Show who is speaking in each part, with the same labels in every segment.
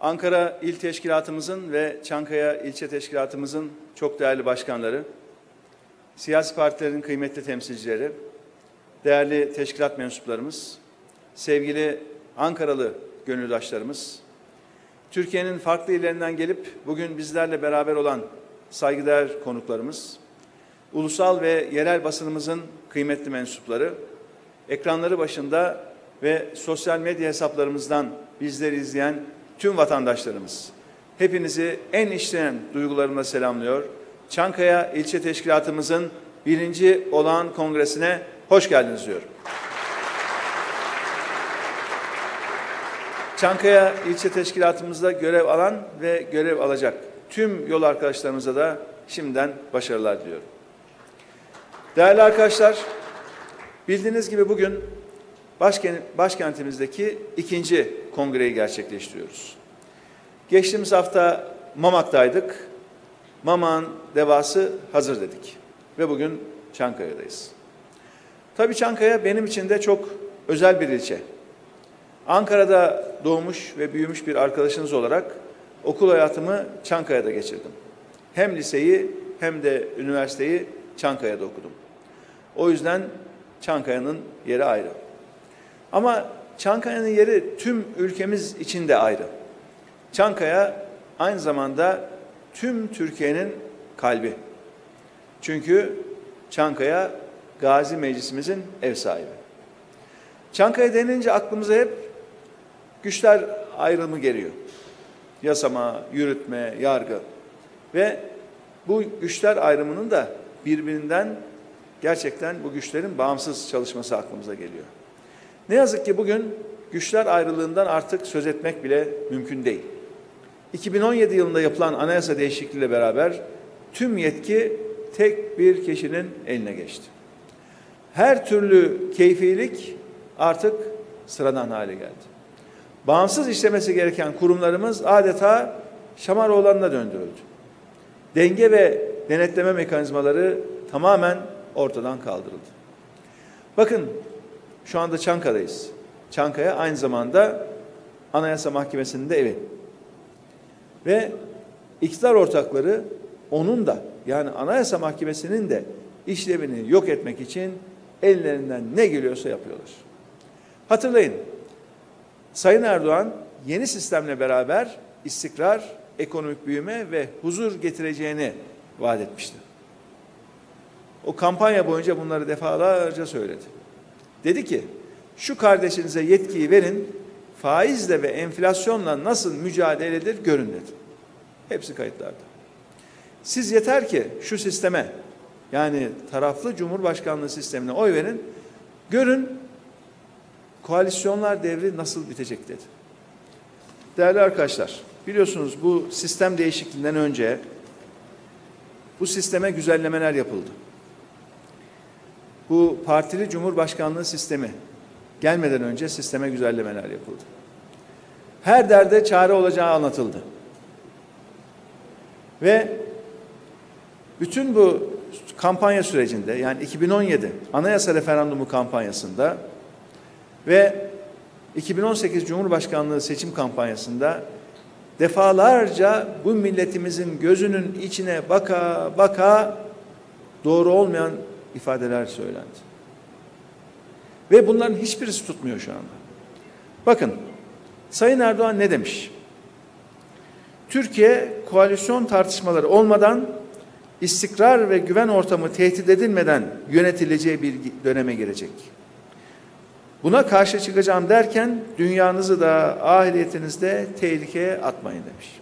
Speaker 1: Ankara İl Teşkilatımızın ve Çankaya İlçe Teşkilatımızın çok değerli başkanları, siyasi partilerin kıymetli temsilcileri, değerli teşkilat mensuplarımız, sevgili Ankaralı gönüldaşlarımız, Türkiye'nin farklı illerinden gelip bugün bizlerle beraber olan saygıdeğer konuklarımız, ulusal ve yerel basınımızın kıymetli mensupları, ekranları başında ve sosyal medya hesaplarımızdan bizleri izleyen tüm vatandaşlarımız. Hepinizi en içten duygularımla selamlıyor. Çankaya İlçe Teşkilatımızın birinci olağan kongresine hoş geldiniz diyorum. Çankaya İlçe Teşkilatımızda görev alan ve görev alacak tüm yol arkadaşlarımıza da şimdiden başarılar diliyorum. Değerli arkadaşlar, bildiğiniz gibi bugün başkentimizdeki ikinci kongreyi gerçekleştiriyoruz. Geçtiğimiz hafta Mamak'taydık. Mamak'ın devası hazır dedik. Ve bugün Çankaya'dayız. Tabii Çankaya benim için de çok özel bir ilçe. Ankara'da doğmuş ve büyümüş bir arkadaşınız olarak okul hayatımı Çankaya'da geçirdim. Hem liseyi hem de üniversiteyi Çankaya'da okudum. O yüzden Çankaya'nın yeri ayrı. Ama Çankaya'nın yeri tüm ülkemiz için de ayrı. Çankaya aynı zamanda tüm Türkiye'nin kalbi. Çünkü Çankaya Gazi Meclisimizin ev sahibi. Çankaya denince aklımıza hep güçler ayrımı geliyor. Yasama, yürütme, yargı ve bu güçler ayrımının da birbirinden gerçekten bu güçlerin bağımsız çalışması aklımıza geliyor. Ne yazık ki bugün güçler ayrılığından artık söz etmek bile mümkün değil. 2017 yılında yapılan anayasa değişikliğiyle beraber tüm yetki tek bir kişinin eline geçti. Her türlü keyfilik artık sıradan hale geldi. Bağımsız işlemesi gereken kurumlarımız adeta Şamaroğlan'ına döndürüldü. Denge ve denetleme mekanizmaları tamamen ortadan kaldırıldı. Bakın şu anda Çankaya'dayız. Çankaya aynı zamanda Anayasa Mahkemesi'nin de evi. Ve iktidar ortakları onun da yani Anayasa Mahkemesi'nin de işlevini yok etmek için ellerinden ne geliyorsa yapıyorlar. Hatırlayın, Sayın Erdoğan yeni sistemle beraber istikrar, ekonomik büyüme ve huzur getireceğini vaat etmişti. O kampanya boyunca bunları defalarca söyledi. Dedi ki şu kardeşinize yetkiyi verin faizle ve enflasyonla nasıl mücadele edilir görün dedi. Hepsi kayıtlarda. Siz yeter ki şu sisteme yani taraflı cumhurbaşkanlığı sistemine oy verin. Görün koalisyonlar devri nasıl bitecek dedi. Değerli arkadaşlar biliyorsunuz bu sistem değişikliğinden önce bu sisteme güzellemeler yapıldı bu partili cumhurbaşkanlığı sistemi gelmeden önce sisteme güzellemeler yapıldı. Her derde çare olacağı anlatıldı. Ve bütün bu kampanya sürecinde yani 2017 anayasa referandumu kampanyasında ve 2018 Cumhurbaşkanlığı seçim kampanyasında defalarca bu milletimizin gözünün içine baka baka doğru olmayan ifadeler söylendi. Ve bunların hiçbirisi tutmuyor şu anda. Bakın, Sayın Erdoğan ne demiş? Türkiye koalisyon tartışmaları olmadan istikrar ve güven ortamı tehdit edilmeden yönetileceği bir döneme girecek. Buna karşı çıkacağım derken dünyanızı da ahiretinizde tehlikeye atmayın demiş.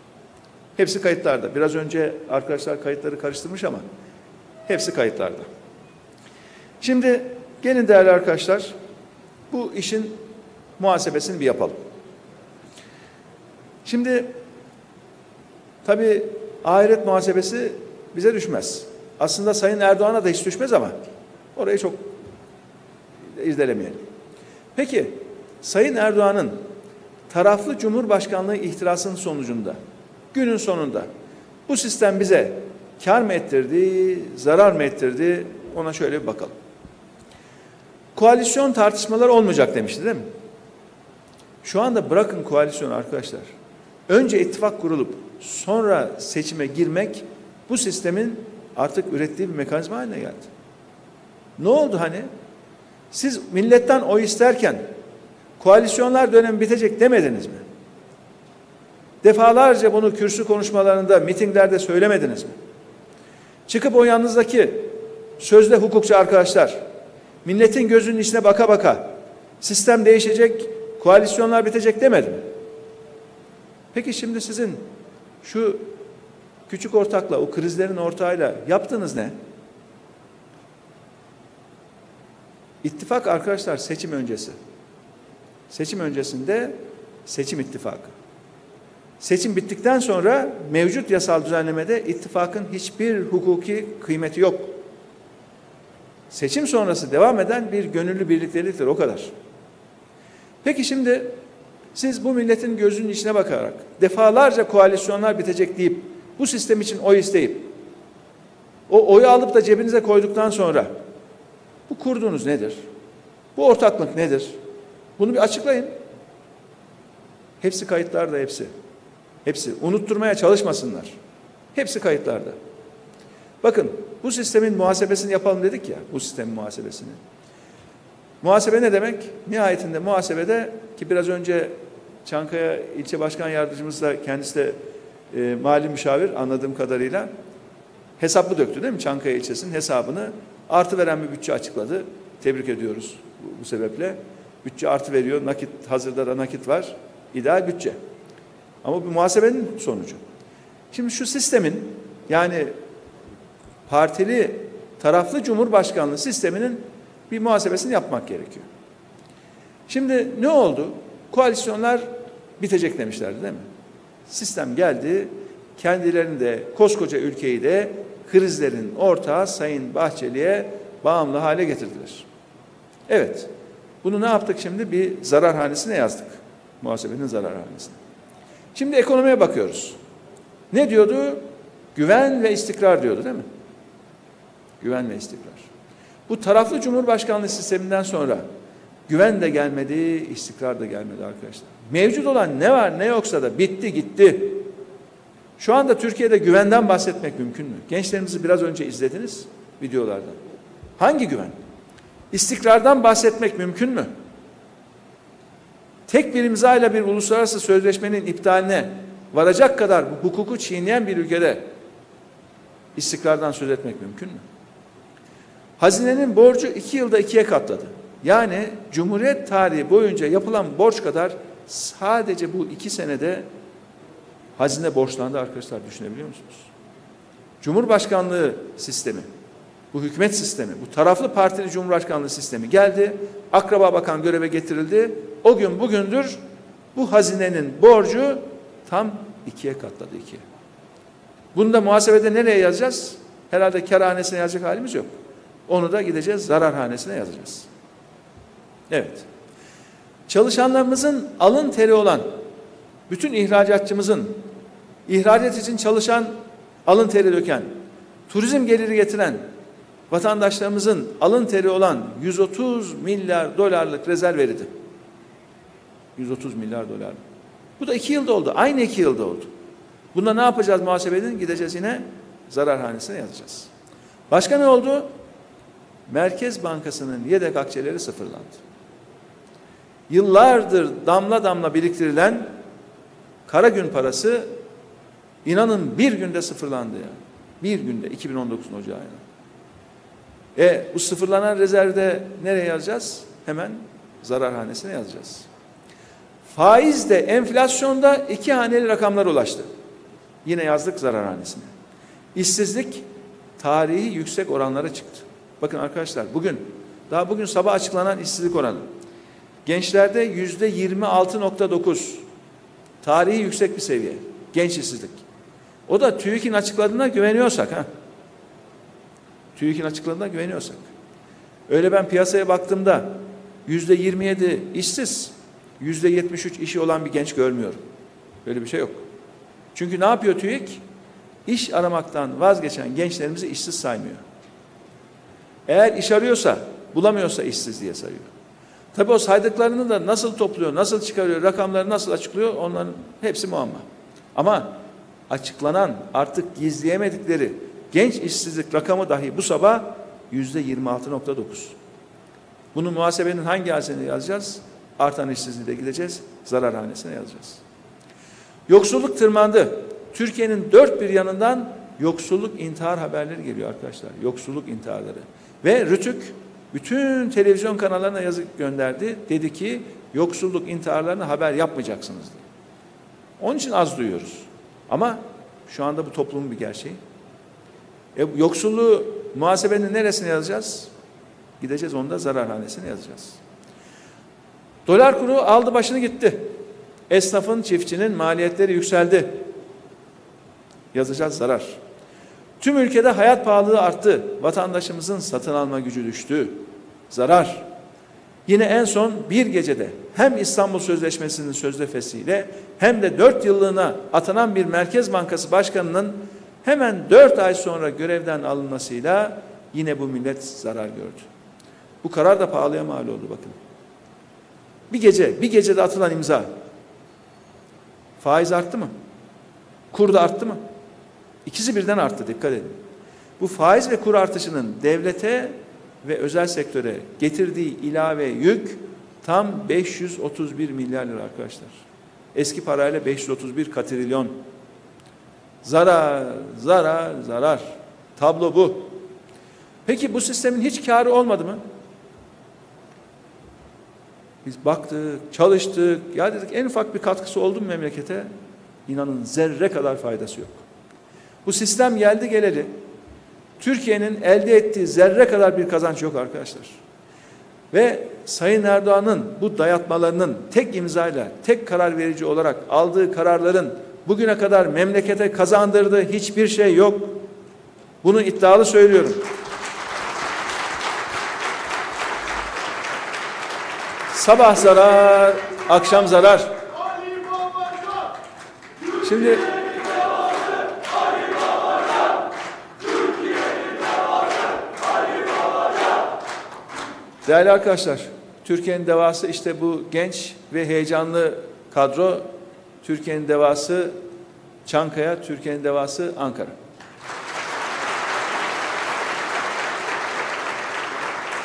Speaker 1: Hepsi kayıtlarda. Biraz önce arkadaşlar kayıtları karıştırmış ama hepsi kayıtlarda. Şimdi gelin değerli arkadaşlar bu işin muhasebesini bir yapalım. Şimdi tabi ahiret muhasebesi bize düşmez. Aslında Sayın Erdoğan'a da hiç düşmez ama orayı çok irdelemeyelim. Peki Sayın Erdoğan'ın taraflı Cumhurbaşkanlığı ihtirasının sonucunda günün sonunda bu sistem bize kar mı ettirdi, zarar mı ettirdi ona şöyle bir bakalım koalisyon tartışmaları olmayacak demişti değil mi? Şu anda bırakın koalisyon arkadaşlar. önce ittifak kurulup sonra seçime girmek bu sistemin artık ürettiği bir mekanizma haline geldi. Ne oldu hani? Siz milletten oy isterken koalisyonlar dönemi bitecek demediniz mi? Defalarca bunu kürsü konuşmalarında, mitinglerde söylemediniz mi? Çıkıp o yanınızdaki sözde hukukçu arkadaşlar, milletin gözünün içine baka baka sistem değişecek, koalisyonlar bitecek demedi mi? Peki şimdi sizin şu küçük ortakla, o krizlerin ortağıyla yaptığınız ne? İttifak arkadaşlar seçim öncesi. Seçim öncesinde seçim ittifakı. Seçim bittikten sonra mevcut yasal düzenlemede ittifakın hiçbir hukuki kıymeti yok. Seçim sonrası devam eden bir gönüllü birlikteliktir o kadar. Peki şimdi siz bu milletin gözünün içine bakarak defalarca koalisyonlar bitecek deyip bu sistem için oy isteyip o oyu alıp da cebinize koyduktan sonra bu kurduğunuz nedir? Bu ortaklık nedir? Bunu bir açıklayın. Hepsi kayıtlarda hepsi. Hepsi. Unutturmaya çalışmasınlar. Hepsi kayıtlarda. Bakın bu sistemin muhasebesini yapalım dedik ya. Bu sistemin muhasebesini. Muhasebe ne demek? Nihayetinde muhasebede ki biraz önce Çankaya ilçe başkan yardımcımız da kendisi de e, mali müşavir anladığım kadarıyla hesabı döktü değil mi? Çankaya ilçesinin hesabını artı veren bir bütçe açıkladı. Tebrik ediyoruz bu, bu sebeple. Bütçe artı veriyor. Nakit hazırda da nakit var. İdeal bütçe. Ama bu muhasebenin sonucu. Şimdi şu sistemin yani partili taraflı cumhurbaşkanlığı sisteminin bir muhasebesini yapmak gerekiyor. Şimdi ne oldu? Koalisyonlar bitecek demişlerdi değil mi? Sistem geldi, kendilerini de koskoca ülkeyi de krizlerin ortağı Sayın Bahçeli'ye bağımlı hale getirdiler. Evet, bunu ne yaptık şimdi? Bir zararhanesine yazdık. Muhasebenin zararhanesine. Şimdi ekonomiye bakıyoruz. Ne diyordu? Güven ve istikrar diyordu değil mi? Güven ve istikrar. Bu taraflı cumhurbaşkanlığı sisteminden sonra güven de gelmedi, istikrar da gelmedi arkadaşlar. Mevcut olan ne var ne yoksa da bitti gitti. Şu anda Türkiye'de güvenden bahsetmek mümkün mü? Gençlerimizi biraz önce izlediniz videolardan. Hangi güven? İstikrardan bahsetmek mümkün mü? Tek bir imzayla bir uluslararası sözleşmenin iptaline varacak kadar hukuku çiğneyen bir ülkede istikrardan söz etmek mümkün mü? Hazinenin borcu iki yılda ikiye katladı. Yani Cumhuriyet tarihi boyunca yapılan borç kadar sadece bu iki senede hazine borçlandı arkadaşlar düşünebiliyor musunuz? Cumhurbaşkanlığı sistemi, bu hükümet sistemi, bu taraflı partili cumhurbaşkanlığı sistemi geldi. Akraba bakan göreve getirildi. O gün bugündür bu hazinenin borcu tam ikiye katladı ikiye. Bunu da muhasebede nereye yazacağız? Herhalde kârhanesine yazacak halimiz yok. Onu da gideceğiz zararhanesine yazacağız. Evet. Çalışanlarımızın alın teri olan bütün ihracatçımızın ihracat için çalışan alın teri döken, turizm geliri getiren vatandaşlarımızın alın teri olan 130 milyar dolarlık rezerv veridi. 130 milyar dolar. Bu da iki yılda oldu. Aynı iki yılda oldu. Bunda ne yapacağız muhasebeden? Gideceğiz yine zararhanesine yazacağız. Başka ne oldu? Merkez Bankası'nın yedek akçeleri sıfırlandı. Yıllardır damla damla biriktirilen kara gün parası inanın bir günde sıfırlandı ya. Bir günde 2019'un Ocağı ayında. E bu sıfırlanan rezervde nereye yazacağız? Hemen zararhanesine yazacağız. Faiz de enflasyonda iki haneli rakamlar ulaştı. Yine yazdık zararhanesine. İşsizlik tarihi yüksek oranlara çıktı. Bakın arkadaşlar bugün daha bugün sabah açıklanan işsizlik oranı gençlerde yüzde 26.9 tarihi yüksek bir seviye genç işsizlik. O da TÜİK'in açıkladığına güveniyorsak ha. TÜİK'in açıkladığına güveniyorsak. Öyle ben piyasaya baktığımda yüzde 27 işsiz, yüzde 73 işi olan bir genç görmüyorum. Öyle bir şey yok. Çünkü ne yapıyor TÜİK? İş aramaktan vazgeçen gençlerimizi işsiz saymıyor. Eğer iş arıyorsa, bulamıyorsa işsiz diye sayıyor. Tabii o saydıklarını da nasıl topluyor, nasıl çıkarıyor, rakamları nasıl açıklıyor onların hepsi muamma. Ama açıklanan artık gizleyemedikleri genç işsizlik rakamı dahi bu sabah yüzde 26.9. Bunu muhasebenin hangi hanesine yazacağız? Artan işsizliğe gideceğiz, zarar hanesine yazacağız. Yoksulluk tırmandı. Türkiye'nin dört bir yanından yoksulluk intihar haberleri geliyor arkadaşlar. Yoksulluk intiharları. Ve Rütük bütün televizyon kanallarına yazık gönderdi. Dedi ki yoksulluk intiharlarını haber yapmayacaksınız diye. Onun için az duyuyoruz. Ama şu anda bu toplumun bir gerçeği. E, yoksulluğu muhasebenin neresine yazacağız? Gideceğiz onda zararhanesine yazacağız. Dolar kuru aldı başını gitti. Esnafın, çiftçinin maliyetleri yükseldi. Yazacağız zarar. Tüm ülkede hayat pahalılığı arttı. Vatandaşımızın satın alma gücü düştü. Zarar. Yine en son bir gecede hem İstanbul Sözleşmesi'nin sözleşmesiyle hem de dört yıllığına atanan bir Merkez Bankası Başkanı'nın hemen dört ay sonra görevden alınmasıyla yine bu millet zarar gördü. Bu karar da pahalıya mal oldu bakın. Bir gece, bir gecede atılan imza. Faiz arttı mı? Kur da arttı mı? İkisi birden arttı dikkat edin. Bu faiz ve kur artışının devlete ve özel sektöre getirdiği ilave yük tam 531 milyar lira arkadaşlar. Eski parayla 531 katrilyon. Zarar, zarar, zarar. Tablo bu. Peki bu sistemin hiç karı olmadı mı? Biz baktık, çalıştık. Ya dedik en ufak bir katkısı oldu mu memlekete? İnanın zerre kadar faydası yok. Bu sistem geldi geleli. Türkiye'nin elde ettiği zerre kadar bir kazanç yok arkadaşlar. Ve Sayın Erdoğan'ın bu dayatmalarının tek imzayla, tek karar verici olarak aldığı kararların bugüne kadar memlekete kazandırdığı hiçbir şey yok. Bunu iddialı söylüyorum. Sabah zarar, akşam zarar. Şimdi Değerli arkadaşlar, Türkiye'nin devası işte bu genç ve heyecanlı kadro. Türkiye'nin devası Çankaya, Türkiye'nin devası Ankara.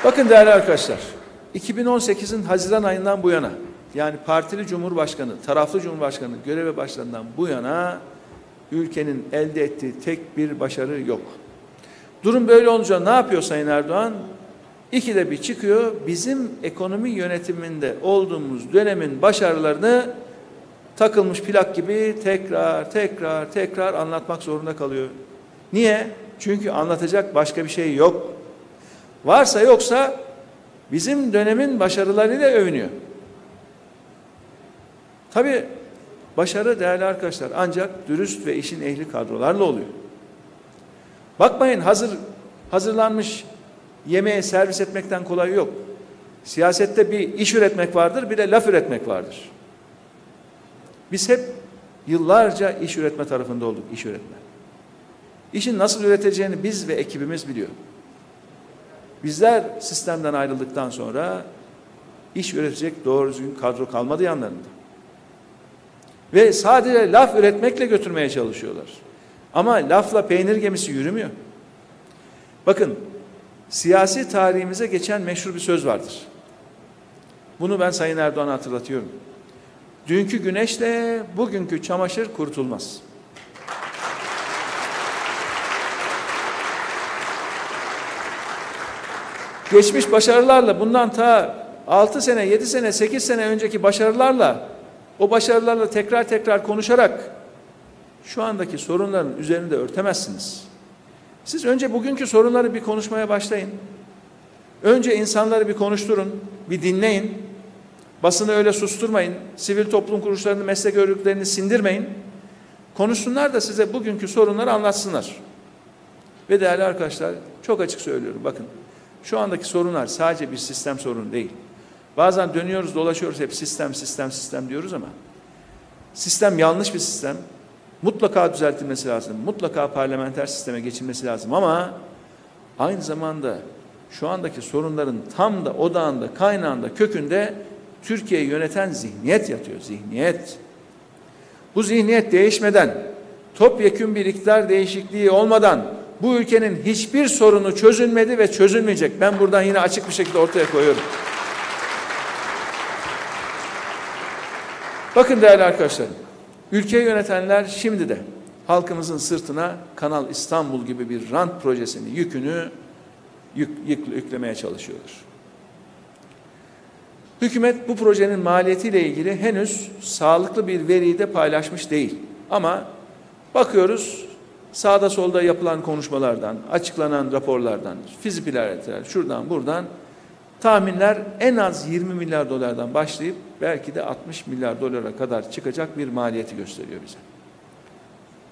Speaker 1: Bakın değerli arkadaşlar, 2018'in Haziran ayından bu yana yani partili cumhurbaşkanı, taraflı cumhurbaşkanı göreve başladığından bu yana ülkenin elde ettiği tek bir başarı yok. Durum böyle olunca ne yapıyor Sayın Erdoğan? İkide bir çıkıyor bizim ekonomi yönetiminde olduğumuz dönemin başarılarını takılmış plak gibi tekrar tekrar tekrar anlatmak zorunda kalıyor. Niye? Çünkü anlatacak başka bir şey yok. Varsa yoksa bizim dönemin başarılarıyla övünüyor. Tabi başarı değerli arkadaşlar ancak dürüst ve işin ehli kadrolarla oluyor. Bakmayın hazır hazırlanmış yemeğe servis etmekten kolay yok. Siyasette bir iş üretmek vardır, bir de laf üretmek vardır. Biz hep yıllarca iş üretme tarafında olduk, iş üretme. İşin nasıl üreteceğini biz ve ekibimiz biliyor. Bizler sistemden ayrıldıktan sonra iş üretecek doğru düzgün kadro kalmadı yanlarında. Ve sadece laf üretmekle götürmeye çalışıyorlar. Ama lafla peynir gemisi yürümüyor. Bakın siyasi tarihimize geçen meşhur bir söz vardır. Bunu ben Sayın Erdoğan'a hatırlatıyorum. Dünkü güneşle bugünkü çamaşır kurtulmaz. Geçmiş başarılarla bundan ta 6 sene, 7 sene, 8 sene önceki başarılarla o başarılarla tekrar tekrar konuşarak şu andaki sorunların üzerinde örtemezsiniz. Siz önce bugünkü sorunları bir konuşmaya başlayın. Önce insanları bir konuşturun, bir dinleyin. Basını öyle susturmayın. Sivil toplum kuruluşlarını, meslek örgütlerini sindirmeyin. Konuşsunlar da size bugünkü sorunları anlatsınlar. Ve değerli arkadaşlar çok açık söylüyorum bakın. Şu andaki sorunlar sadece bir sistem sorunu değil. Bazen dönüyoruz dolaşıyoruz hep sistem sistem sistem diyoruz ama sistem yanlış bir sistem. Mutlaka düzeltilmesi lazım. Mutlaka parlamenter sisteme geçilmesi lazım ama aynı zamanda şu andaki sorunların tam da odağında, kaynağında, kökünde Türkiye'yi yöneten zihniyet yatıyor. Zihniyet. bu zihniyet değişmeden, topyekün bir iktidar değişikliği olmadan bu ülkenin hiçbir sorunu çözülmedi ve çözülmeyecek. Ben buradan yine açık bir şekilde ortaya koyuyorum. Bakın değerli arkadaşlarım, ülkeyi yönetenler şimdi de halkımızın sırtına Kanal İstanbul gibi bir rant projesini, yükünü yük, yük, yüklemeye çalışıyorlar. Hükümet bu projenin maliyetiyle ilgili henüz sağlıklı bir veriyi de paylaşmış değil. Ama bakıyoruz sağda solda yapılan konuşmalardan, açıklanan raporlardan, fizibiliteler şuradan buradan tahminler en az 20 milyar dolardan başlayıp belki de 60 milyar dolara kadar çıkacak bir maliyeti gösteriyor bize.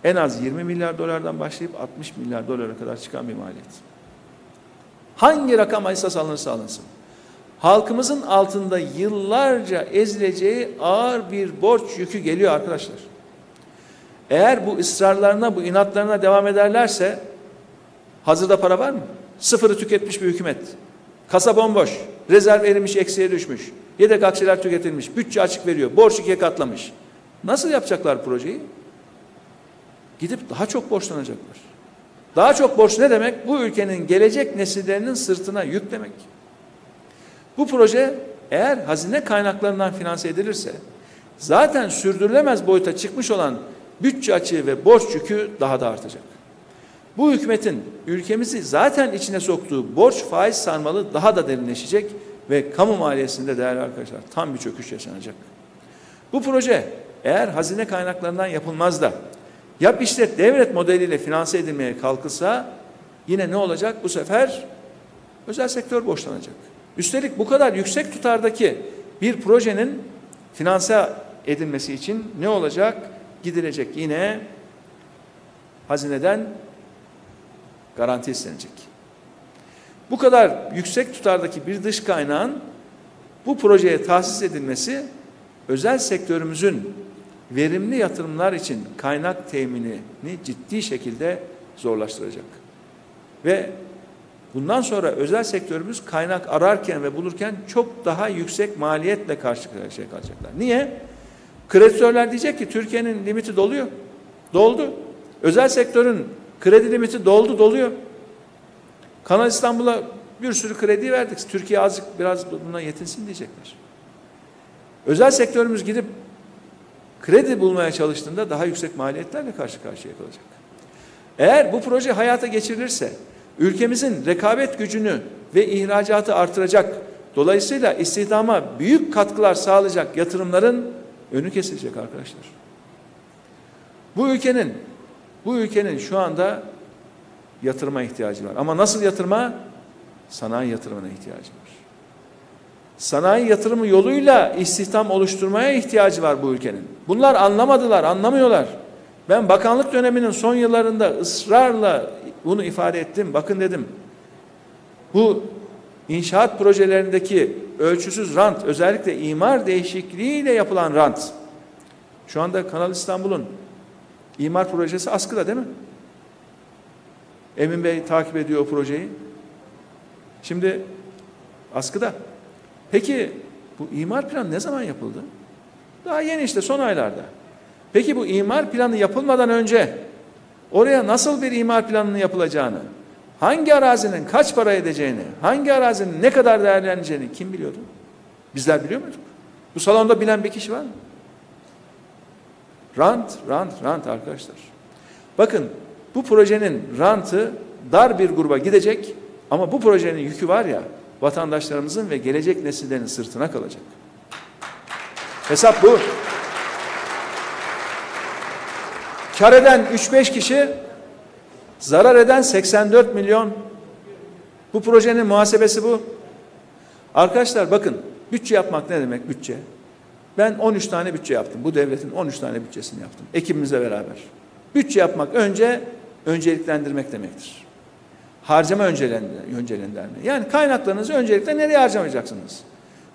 Speaker 1: En az 20 milyar dolardan başlayıp 60 milyar dolara kadar çıkan bir maliyet. Hangi rakam esas alınırsa alınsın. Halkımızın altında yıllarca ezileceği ağır bir borç yükü geliyor arkadaşlar. Eğer bu ısrarlarına, bu inatlarına devam ederlerse hazırda para var mı? Sıfırı tüketmiş bir hükümet. Kasa bomboş, rezerv erimiş, eksiye düşmüş. Yedek aksiler tüketilmiş, bütçe açık veriyor, borç ikiye katlamış. Nasıl yapacaklar projeyi? Gidip daha çok borçlanacaklar. Daha çok borç ne demek? Bu ülkenin gelecek nesillerinin sırtına yük demek. Bu proje eğer hazine kaynaklarından finanse edilirse zaten sürdürülemez boyuta çıkmış olan bütçe açığı ve borç yükü daha da artacak. Bu hükümetin ülkemizi zaten içine soktuğu borç faiz sarmalı daha da derinleşecek ve kamu maliyesinde değerli arkadaşlar tam bir çöküş yaşanacak. Bu proje eğer hazine kaynaklarından yapılmaz da yap işlet devlet modeliyle finanse edilmeye kalkılsa yine ne olacak? Bu sefer özel sektör borçlanacak. Üstelik bu kadar yüksek tutardaki bir projenin finanse edilmesi için ne olacak? Gidilecek yine hazineden garanti istenecek. Bu kadar yüksek tutardaki bir dış kaynağın bu projeye tahsis edilmesi özel sektörümüzün verimli yatırımlar için kaynak teminini ciddi şekilde zorlaştıracak. Ve bundan sonra özel sektörümüz kaynak ararken ve bulurken çok daha yüksek maliyetle karşı karşıya kalacaklar. Niye? Kreditörler diyecek ki Türkiye'nin limiti doluyor. Doldu. Özel sektörün kredi limiti doldu doluyor. Kanal İstanbul'a bir sürü kredi verdik. Türkiye azıcık biraz buna yetinsin diyecekler. Özel sektörümüz gidip kredi bulmaya çalıştığında daha yüksek maliyetlerle karşı karşıya kalacak. Eğer bu proje hayata geçirilirse ülkemizin rekabet gücünü ve ihracatı artıracak, dolayısıyla istihdama büyük katkılar sağlayacak yatırımların önü kesilecek arkadaşlar. Bu ülkenin bu ülkenin şu anda yatırıma ihtiyacı var. Ama nasıl yatırıma? Sanayi yatırımına ihtiyacı var. Sanayi yatırımı yoluyla istihdam oluşturmaya ihtiyacı var bu ülkenin. Bunlar anlamadılar, anlamıyorlar. Ben bakanlık döneminin son yıllarında ısrarla bunu ifade ettim. Bakın dedim. Bu inşaat projelerindeki ölçüsüz rant, özellikle imar değişikliğiyle yapılan rant. Şu anda Kanal İstanbul'un imar projesi askıda değil mi? Emin Bey takip ediyor o projeyi. Şimdi askıda. Peki bu imar planı ne zaman yapıldı? Daha yeni işte son aylarda. Peki bu imar planı yapılmadan önce oraya nasıl bir imar planının yapılacağını, hangi arazinin kaç para edeceğini, hangi arazinin ne kadar değerleneceğini kim biliyordu? Bizler biliyor muyduk? Bu salonda bilen bir kişi var mı? Rant, rant, rant arkadaşlar. Bakın bu projenin rantı dar bir gruba gidecek ama bu projenin yükü var ya vatandaşlarımızın ve gelecek nesillerin sırtına kalacak. Hesap bu. Kar eden 3-5 kişi, zarar eden 84 milyon. Bu projenin muhasebesi bu. Arkadaşlar bakın bütçe yapmak ne demek bütçe? Ben 13 tane bütçe yaptım. Bu devletin 13 tane bütçesini yaptım. Ekibimizle beraber. Bütçe yapmak önce önceliklendirmek demektir. Harcama öncelendirme. Yani kaynaklarınızı öncelikle nereye harcamayacaksınız?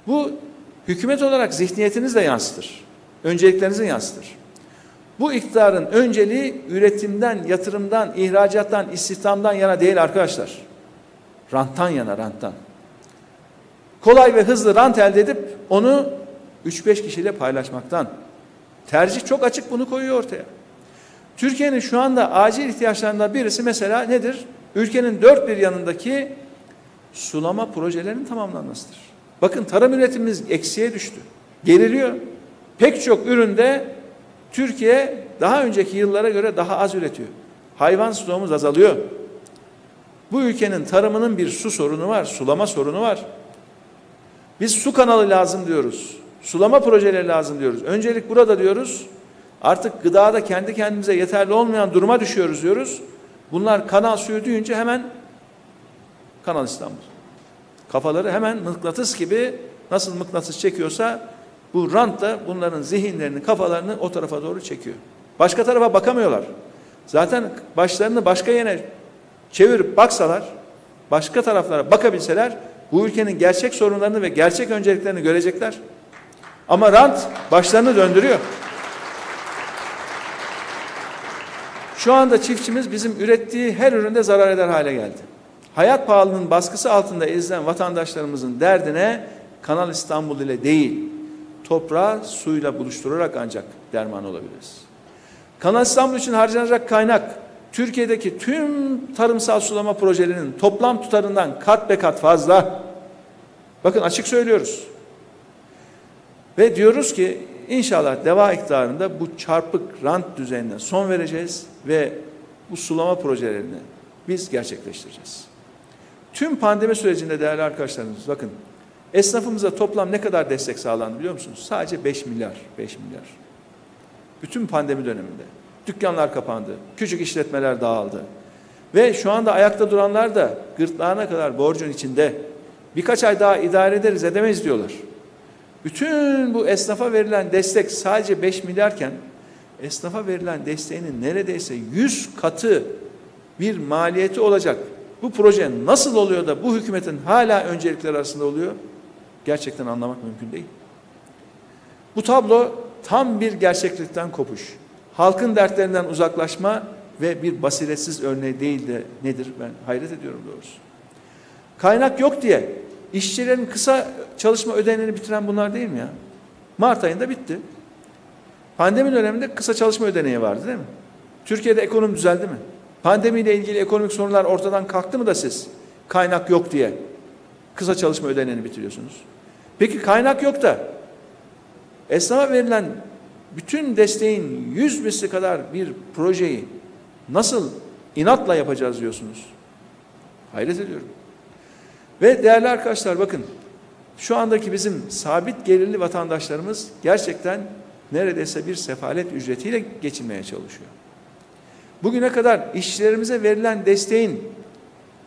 Speaker 1: Bu hükümet olarak zihniyetinizle yansıtır. Önceliklerinizi yansıtır. Bu iktidarın önceliği üretimden, yatırımdan, ihracattan, istihdamdan yana değil arkadaşlar. Ranttan yana, ranttan. Kolay ve hızlı rant elde edip onu 3-5 kişiyle paylaşmaktan, Tercih çok açık bunu koyuyor ortaya. Türkiye'nin şu anda acil ihtiyaçlarından birisi mesela nedir? Ülkenin dört bir yanındaki sulama projelerinin tamamlanmasıdır. Bakın tarım üretimimiz eksiye düştü. Geriliyor. Pek çok üründe Türkiye daha önceki yıllara göre daha az üretiyor. Hayvan stoğumuz azalıyor. Bu ülkenin tarımının bir su sorunu var, sulama sorunu var. Biz su kanalı lazım diyoruz. Sulama projeleri lazım diyoruz. Öncelik burada diyoruz. Artık gıdada kendi kendimize yeterli olmayan duruma düşüyoruz diyoruz. Bunlar kanal suyu deyince hemen Kanal İstanbul. Kafaları hemen mıknatıs gibi nasıl mıknatıs çekiyorsa bu rant da bunların zihinlerini, kafalarını o tarafa doğru çekiyor. Başka tarafa bakamıyorlar. Zaten başlarını başka yere çevirip baksalar, başka taraflara bakabilseler bu ülkenin gerçek sorunlarını ve gerçek önceliklerini görecekler. Ama rant başlarını döndürüyor. Şu anda çiftçimiz bizim ürettiği her üründe zarar eder hale geldi. Hayat pahalılığının baskısı altında ezilen vatandaşlarımızın derdine Kanal İstanbul ile değil, toprağı suyla buluşturarak ancak derman olabiliriz. Kanal İstanbul için harcanacak kaynak Türkiye'deki tüm tarımsal sulama projelerinin toplam tutarından kat be kat fazla. Bakın açık söylüyoruz. Ve diyoruz ki inşallah deva iktidarında bu çarpık rant düzenine son vereceğiz ve bu sulama projelerini biz gerçekleştireceğiz. Tüm pandemi sürecinde değerli arkadaşlarımız bakın esnafımıza toplam ne kadar destek sağlandı biliyor musunuz? Sadece 5 milyar, 5 milyar. Bütün pandemi döneminde. Dükkanlar kapandı, küçük işletmeler dağıldı. Ve şu anda ayakta duranlar da gırtlağına kadar borcun içinde. Birkaç ay daha idare ederiz edemeyiz diyorlar. Bütün bu esnafa verilen destek sadece 5 milyarken esnafa verilen desteğinin neredeyse 100 katı bir maliyeti olacak. Bu proje nasıl oluyor da bu hükümetin hala öncelikler arasında oluyor? Gerçekten anlamak mümkün değil. Bu tablo tam bir gerçeklikten kopuş. Halkın dertlerinden uzaklaşma ve bir basiretsiz örneği değil de nedir? Ben hayret ediyorum doğrusu. Kaynak yok diye işçilerin kısa çalışma ödeneğini bitiren bunlar değil mi ya? Mart ayında bitti. Pandemi döneminde kısa çalışma ödeneği vardı değil mi? Türkiye'de ekonomi düzeldi mi? Pandemiyle ilgili ekonomik sorunlar ortadan kalktı mı da siz kaynak yok diye kısa çalışma ödeneğini bitiriyorsunuz? Peki kaynak yok da esnafa verilen bütün desteğin yüz misli kadar bir projeyi nasıl inatla yapacağız diyorsunuz? Hayret ediyorum. Ve değerli arkadaşlar bakın şu andaki bizim sabit gelirli vatandaşlarımız gerçekten neredeyse bir sefalet ücretiyle geçinmeye çalışıyor. Bugüne kadar işçilerimize verilen desteğin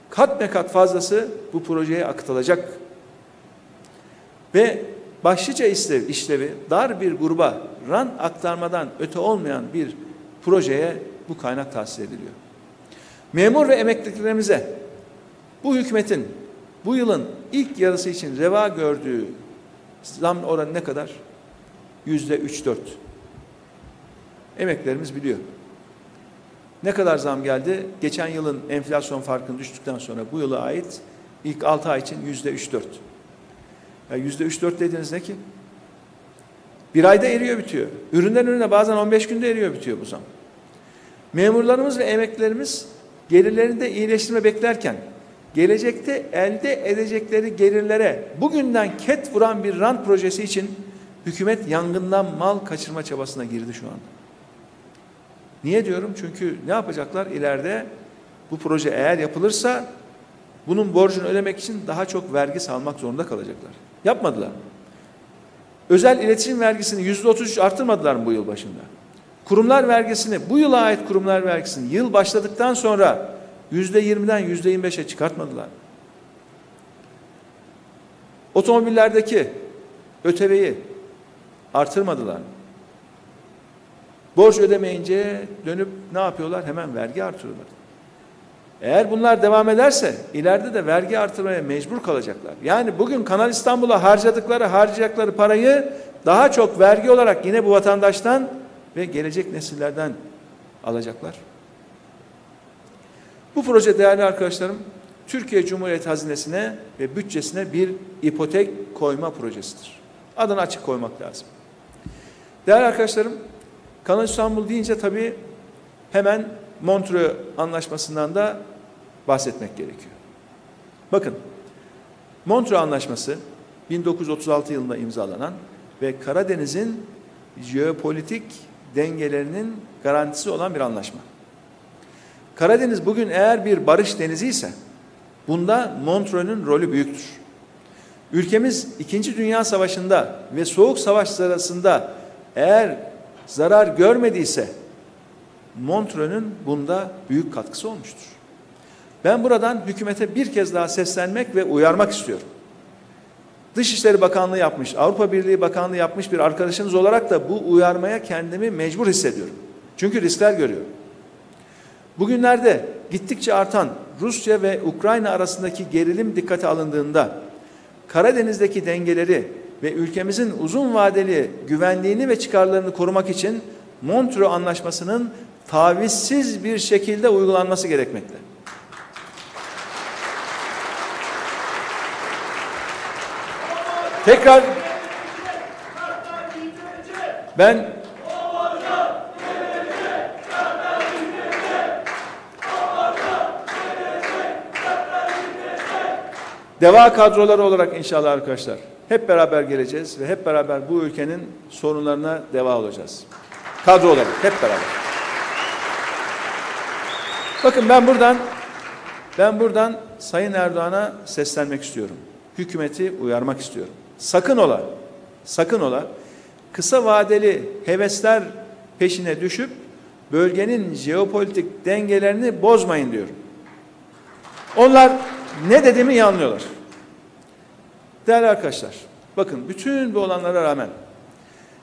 Speaker 1: kat be kat fazlası bu projeye akıtılacak. Ve başlıca işlev, işlevi dar bir gruba ran aktarmadan öte olmayan bir projeye bu kaynak tahsis ediliyor. Memur ve emeklilerimize bu hükümetin bu yılın ilk yarısı için reva gördüğü zam oranı ne kadar? Yüzde üç dört. Emeklerimiz biliyor. Ne kadar zam geldi? Geçen yılın enflasyon farkını düştükten sonra bu yıla ait ilk altı ay için yüzde üç dört. Yüzde üç dört dediğiniz ne ki? Bir ayda eriyor bitiyor. Üründen ürüne bazen 15 günde eriyor bitiyor bu zam. Memurlarımız ve emeklilerimiz gelirlerinde iyileştirme beklerken gelecekte elde edecekleri gelirlere bugünden ket vuran bir rant projesi için hükümet yangından mal kaçırma çabasına girdi şu anda. Niye diyorum? Çünkü ne yapacaklar ileride bu proje eğer yapılırsa bunun borcunu ödemek için daha çok vergi salmak zorunda kalacaklar. Yapmadılar. Özel iletişim vergisini yüzde otuz üç artırmadılar mı bu yıl başında? Kurumlar vergisini, bu yıla ait kurumlar vergisini yıl başladıktan sonra yüzde yirmiden yüzde yirmi beşe çıkartmadılar. Otomobillerdeki ÖTV'yi artırmadılar. Borç ödemeyince dönüp ne yapıyorlar? Hemen vergi artırıyorlar. Eğer bunlar devam ederse ileride de vergi artırmaya mecbur kalacaklar. Yani bugün Kanal İstanbul'a harcadıkları, harcayacakları parayı daha çok vergi olarak yine bu vatandaştan ve gelecek nesillerden alacaklar. Bu proje değerli arkadaşlarım Türkiye Cumhuriyeti hazinesine ve bütçesine bir ipotek koyma projesidir. Adını açık koymak lazım. Değerli arkadaşlarım, Kanal İstanbul deyince tabii hemen Montreux Anlaşması'ndan da bahsetmek gerekiyor. Bakın, Montreux Anlaşması 1936 yılında imzalanan ve Karadeniz'in jeopolitik dengelerinin garantisi olan bir anlaşma. Karadeniz bugün eğer bir barış denizi ise bunda Montreux'un rolü büyüktür. Ülkemiz 2. Dünya Savaşı'nda ve Soğuk Savaş sırasında eğer zarar görmediyse Montreux'un bunda büyük katkısı olmuştur. Ben buradan hükümete bir kez daha seslenmek ve uyarmak istiyorum. Dışişleri Bakanlığı yapmış, Avrupa Birliği Bakanlığı yapmış bir arkadaşınız olarak da bu uyarmaya kendimi mecbur hissediyorum. Çünkü riskler görüyorum. Bugünlerde gittikçe artan Rusya ve Ukrayna arasındaki gerilim dikkate alındığında Karadeniz'deki dengeleri ve ülkemizin uzun vadeli güvenliğini ve çıkarlarını korumak için Montreux Anlaşması'nın tavizsiz bir şekilde uygulanması gerekmekte. Tekrar ben Deva kadroları olarak inşallah arkadaşlar hep beraber geleceğiz ve hep beraber bu ülkenin sorunlarına deva olacağız. Kadro olarak hep beraber. Bakın ben buradan ben buradan Sayın Erdoğan'a seslenmek istiyorum. Hükümeti uyarmak istiyorum. Sakın ola, sakın ola kısa vadeli hevesler peşine düşüp bölgenin jeopolitik dengelerini bozmayın diyorum. Onlar ne dediğimi iyi anlıyorlar. Değerli arkadaşlar, bakın bütün bu olanlara rağmen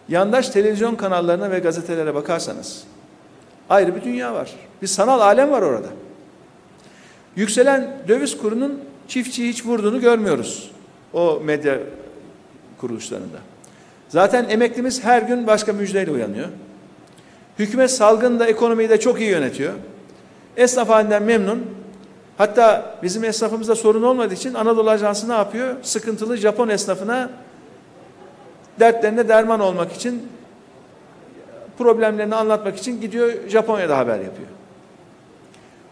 Speaker 1: yandaş televizyon kanallarına ve gazetelere bakarsanız ayrı bir dünya var. Bir sanal alem var orada. Yükselen döviz kurunun çiftçiyi hiç vurduğunu görmüyoruz o medya kuruluşlarında. Zaten emeklimiz her gün başka müjdeyle uyanıyor. Hükümet salgında ekonomiyi de çok iyi yönetiyor. Esnaf halinden memnun. Hatta bizim esnafımızda sorun olmadığı için Anadolu Ajansı ne yapıyor? Sıkıntılı Japon esnafına dertlerine derman olmak için problemlerini anlatmak için gidiyor Japonya'da haber yapıyor.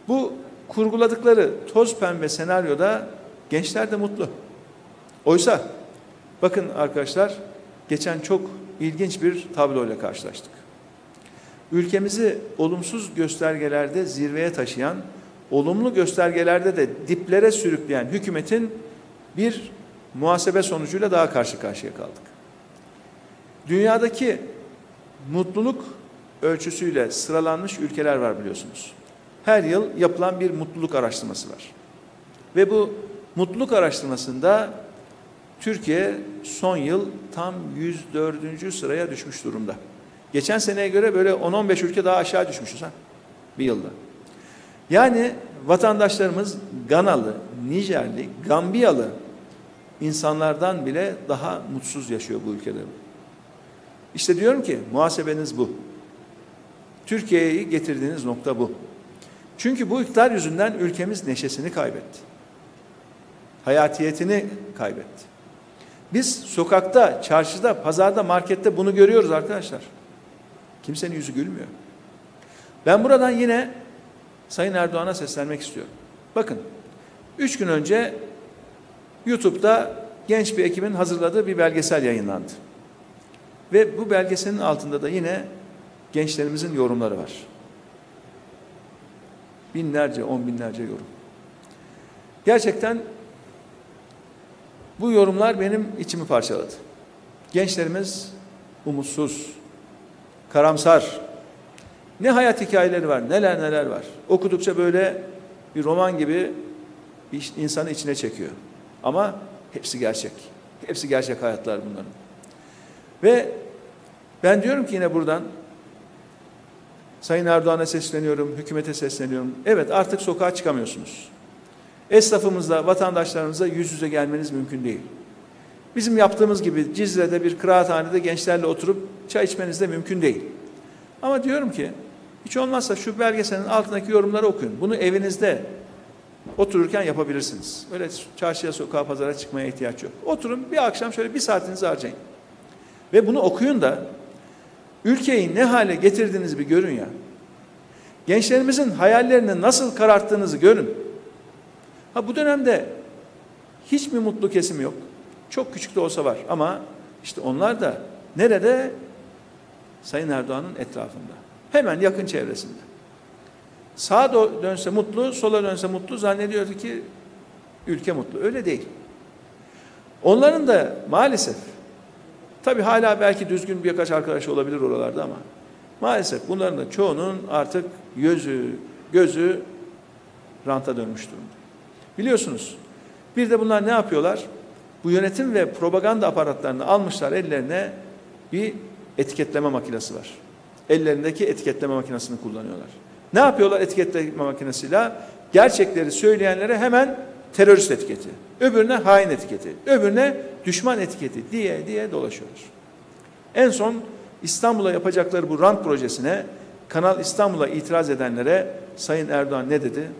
Speaker 1: Bu kurguladıkları toz pembe senaryoda gençler de mutlu. Oysa bakın arkadaşlar geçen çok ilginç bir tabloyla karşılaştık. Ülkemizi olumsuz göstergelerde zirveye taşıyan olumlu göstergelerde de diplere sürükleyen hükümetin bir muhasebe sonucuyla daha karşı karşıya kaldık. Dünyadaki mutluluk ölçüsüyle sıralanmış ülkeler var biliyorsunuz. Her yıl yapılan bir mutluluk araştırması var. Ve bu mutluluk araştırmasında Türkiye son yıl tam 104. sıraya düşmüş durumda. Geçen seneye göre böyle 10-15 ülke daha aşağı düşmüşüz ha bir yılda. Yani vatandaşlarımız Ganalı, Nijerli, Gambiyalı insanlardan bile daha mutsuz yaşıyor bu ülkede. İşte diyorum ki muhasebeniz bu. Türkiye'yi getirdiğiniz nokta bu. Çünkü bu iktidar yüzünden ülkemiz neşesini kaybetti. Hayatiyetini kaybetti. Biz sokakta, çarşıda, pazarda, markette bunu görüyoruz arkadaşlar. Kimsenin yüzü gülmüyor. Ben buradan yine Sayın Erdoğan'a seslenmek istiyorum. Bakın, üç gün önce YouTube'da genç bir ekibin hazırladığı bir belgesel yayınlandı. Ve bu belgeselin altında da yine gençlerimizin yorumları var. Binlerce, on binlerce yorum. Gerçekten bu yorumlar benim içimi parçaladı. Gençlerimiz umutsuz, karamsar, ne hayat hikayeleri var, neler neler var. Okudukça böyle bir roman gibi insanı içine çekiyor. Ama hepsi gerçek. Hepsi gerçek hayatlar bunların. Ve ben diyorum ki yine buradan Sayın Erdoğan'a sesleniyorum, hükümete sesleniyorum. Evet artık sokağa çıkamıyorsunuz. Esnafımızla, vatandaşlarımızla yüz yüze gelmeniz mümkün değil. Bizim yaptığımız gibi Cizre'de bir kıraathanede gençlerle oturup çay içmeniz de mümkün değil. Ama diyorum ki hiç olmazsa şu belgeselin altındaki yorumları okuyun. Bunu evinizde otururken yapabilirsiniz. Öyle çarşıya, sokağa, pazara çıkmaya ihtiyaç yok. Oturun bir akşam şöyle bir saatinizi harcayın. Ve bunu okuyun da ülkeyi ne hale getirdiğinizi bir görün ya. Gençlerimizin hayallerini nasıl kararttığınızı görün. Ha bu dönemde hiç mi mutlu kesim yok? Çok küçük de olsa var ama işte onlar da nerede? Sayın Erdoğan'ın etrafında. Hemen yakın çevresinde. Sağa dönse mutlu, sola dönse mutlu zannediyordu ki ülke mutlu. Öyle değil. Onların da maalesef tabii hala belki düzgün birkaç arkadaş olabilir oralarda ama maalesef bunların da çoğunun artık gözü, gözü ranta dönmüş durumda. Biliyorsunuz bir de bunlar ne yapıyorlar? Bu yönetim ve propaganda aparatlarını almışlar ellerine bir etiketleme makinesi var. Ellerindeki etiketleme makinesini kullanıyorlar. Ne yapıyorlar etiketleme makinesiyle? Gerçekleri söyleyenlere hemen terörist etiketi, öbürüne hain etiketi, öbürüne düşman etiketi diye diye dolaşıyorlar. En son İstanbul'a yapacakları bu rant projesine Kanal İstanbul'a itiraz edenlere Sayın Erdoğan ne dedi?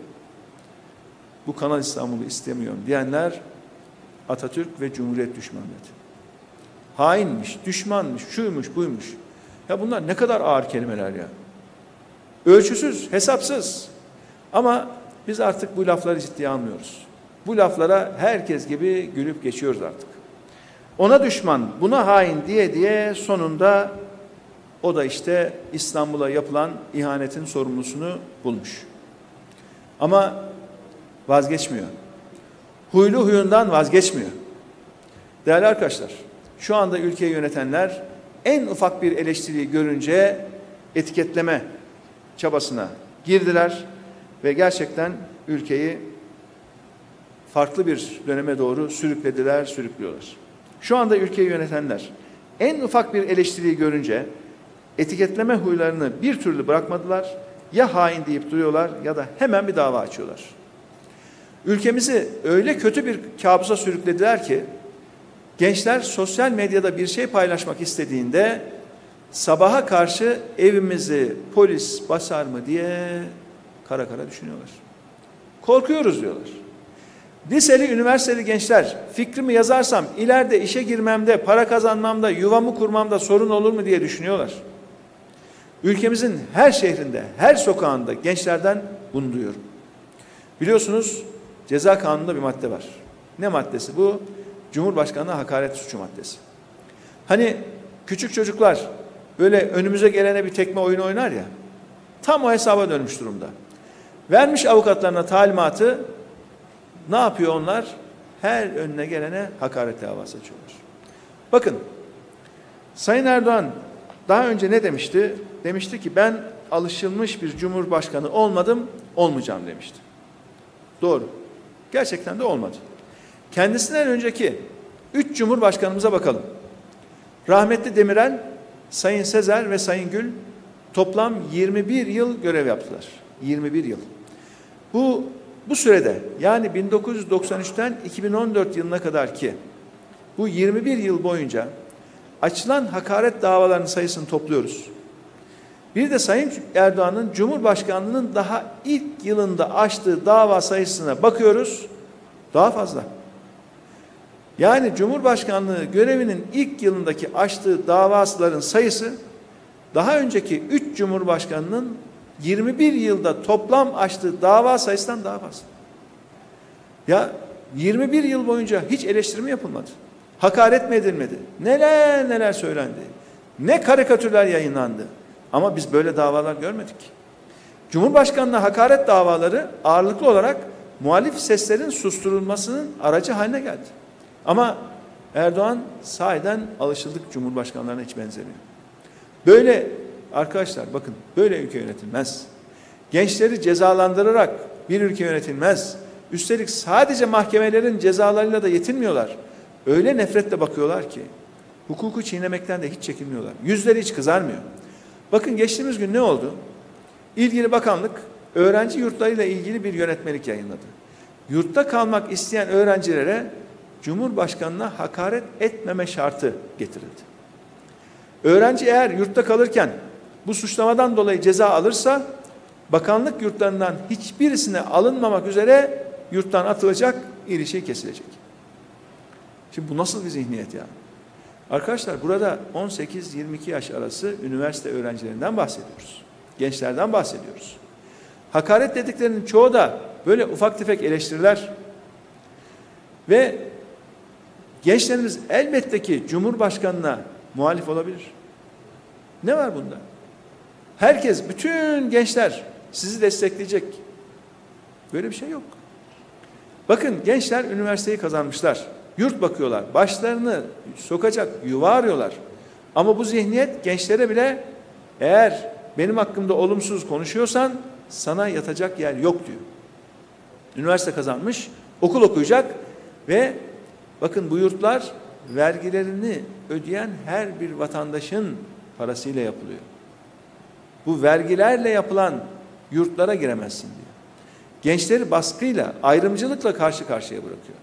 Speaker 1: Bu Kanal İstanbul'u istemiyorum diyenler Atatürk ve Cumhuriyet düşmanı dedi. Hainmiş, düşmanmış, şuymuş, buymuş. Ya bunlar ne kadar ağır kelimeler ya. Ölçüsüz, hesapsız. Ama biz artık bu lafları ciddiye almıyoruz. Bu laflara herkes gibi gülüp geçiyoruz artık. Ona düşman, buna hain diye diye sonunda o da işte İstanbul'a yapılan ihanetin sorumlusunu bulmuş. Ama vazgeçmiyor. Huylu huyundan vazgeçmiyor. Değerli arkadaşlar, şu anda ülkeyi yönetenler en ufak bir eleştiriyi görünce etiketleme çabasına girdiler ve gerçekten ülkeyi farklı bir döneme doğru sürüklediler, sürüklüyorlar. Şu anda ülkeyi yönetenler en ufak bir eleştiriyi görünce etiketleme huylarını bir türlü bırakmadılar. Ya hain deyip duruyorlar ya da hemen bir dava açıyorlar. Ülkemizi öyle kötü bir kabusa sürüklediler ki gençler sosyal medyada bir şey paylaşmak istediğinde sabaha karşı evimizi polis basar mı diye kara kara düşünüyorlar. Korkuyoruz diyorlar. Liseli, üniversiteli gençler fikrimi yazarsam ileride işe girmemde, para kazanmamda, yuvamı kurmamda sorun olur mu diye düşünüyorlar. Ülkemizin her şehrinde, her sokağında gençlerden bunu duyuyorum. Biliyorsunuz ceza kanununda bir madde var. Ne maddesi bu? Cumhurbaşkanına hakaret suçu maddesi. Hani küçük çocuklar böyle önümüze gelene bir tekme oyunu oynar ya. Tam o hesaba dönmüş durumda. Vermiş avukatlarına talimatı ne yapıyor onlar? Her önüne gelene hakaret davası açıyorlar. Bakın Sayın Erdoğan daha önce ne demişti? Demişti ki ben alışılmış bir cumhurbaşkanı olmadım, olmayacağım demişti. Doğru. Gerçekten de olmadı. Kendisinden önceki üç cumhurbaşkanımıza bakalım. Rahmetli Demirel, Sayın Sezer ve Sayın Gül toplam 21 yıl görev yaptılar. 21 yıl. Bu bu sürede yani 1993'ten 2014 yılına kadar ki bu 21 yıl boyunca açılan hakaret davalarının sayısını topluyoruz. Bir de Sayın Erdoğan'ın Cumhurbaşkanlığının daha ilk yılında açtığı dava sayısına bakıyoruz. Daha fazla. Yani Cumhurbaşkanlığı görevinin ilk yılındaki açtığı davasıların sayısı daha önceki 3 Cumhurbaşkanının 21 yılda toplam açtığı dava sayısından daha fazla. Ya 21 yıl boyunca hiç eleştirme yapılmadı. Hakaret mi edilmedi? Neler neler söylendi. Ne karikatürler yayınlandı. Ama biz böyle davalar görmedik. Cumhurbaşkanına hakaret davaları ağırlıklı olarak muhalif seslerin susturulmasının aracı haline geldi. Ama Erdoğan sahiden alışıldık cumhurbaşkanlarına hiç benzemiyor. Böyle arkadaşlar bakın böyle ülke yönetilmez. Gençleri cezalandırarak bir ülke yönetilmez. Üstelik sadece mahkemelerin cezalarıyla da yetinmiyorlar. Öyle nefretle bakıyorlar ki hukuku çiğnemekten de hiç çekinmiyorlar. Yüzleri hiç kızarmıyor. Bakın geçtiğimiz gün ne oldu? İlgili bakanlık öğrenci yurtlarıyla ilgili bir yönetmelik yayınladı. Yurtta kalmak isteyen öğrencilere Cumhurbaşkanına hakaret etmeme şartı getirildi. Öğrenci eğer yurtta kalırken bu suçlamadan dolayı ceza alırsa bakanlık yurtlarından hiçbirisine alınmamak üzere yurttan atılacak, ilişki kesilecek. Şimdi bu nasıl bir zihniyet ya? Arkadaşlar burada 18-22 yaş arası üniversite öğrencilerinden bahsediyoruz. Gençlerden bahsediyoruz. Hakaret dediklerinin çoğu da böyle ufak tefek eleştiriler ve gençlerimiz elbette ki Cumhurbaşkanına muhalif olabilir. Ne var bunda? Herkes, bütün gençler sizi destekleyecek. Böyle bir şey yok. Bakın gençler üniversiteyi kazanmışlar. Yurt bakıyorlar. Başlarını sokacak yuva arıyorlar. Ama bu zihniyet gençlere bile eğer benim hakkımda olumsuz konuşuyorsan sana yatacak yer yok diyor. Üniversite kazanmış, okul okuyacak ve bakın bu yurtlar vergilerini ödeyen her bir vatandaşın parasıyla yapılıyor. Bu vergilerle yapılan yurtlara giremezsin diyor. Gençleri baskıyla, ayrımcılıkla karşı karşıya bırakıyor.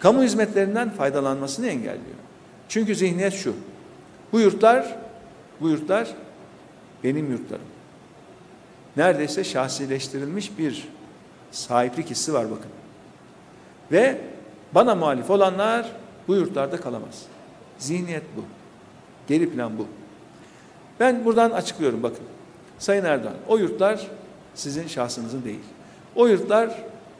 Speaker 1: Kamu hizmetlerinden faydalanmasını engelliyor. Çünkü zihniyet şu. Bu yurtlar, bu yurtlar benim yurtlarım. Neredeyse şahsileştirilmiş bir sahiplik hissi var bakın. Ve bana muhalif olanlar bu yurtlarda kalamaz. Zihniyet bu. Geri plan bu. Ben buradan açıklıyorum bakın. Sayın Erdoğan, o yurtlar sizin şahsınızın değil. O yurtlar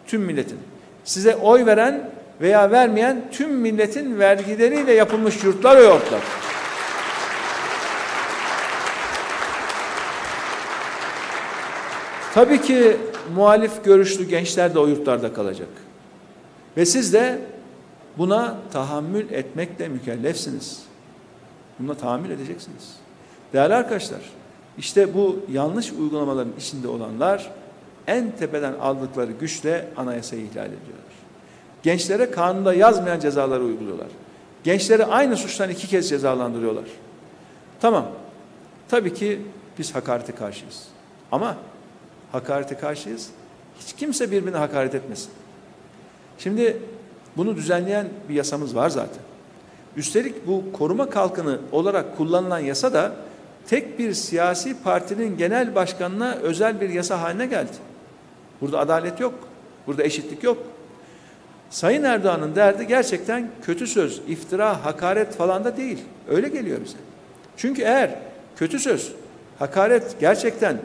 Speaker 1: tüm milletin. Size oy veren veya vermeyen tüm milletin vergileriyle yapılmış yurtlar o yurtlar. Tabii ki muhalif görüşlü gençler de o yurtlarda kalacak. Ve siz de buna tahammül etmekle mükellefsiniz. Buna tahammül edeceksiniz. Değerli arkadaşlar, işte bu yanlış uygulamaların içinde olanlar en tepeden aldıkları güçle anayasayı ihlal ediyorlar. Gençlere kanunda yazmayan cezaları uyguluyorlar. Gençleri aynı suçtan iki kez cezalandırıyorlar. Tamam. Tabii ki biz hakarete karşıyız. Ama hakarete karşıyız. Hiç kimse birbirine hakaret etmesin. Şimdi bunu düzenleyen bir yasamız var zaten. Üstelik bu koruma kalkını olarak kullanılan yasa da tek bir siyasi partinin genel başkanına özel bir yasa haline geldi. Burada adalet yok. Burada eşitlik yok. Sayın Erdoğan'ın derdi gerçekten kötü söz, iftira, hakaret falan da değil. Öyle geliyor bize. Çünkü eğer kötü söz, hakaret gerçekten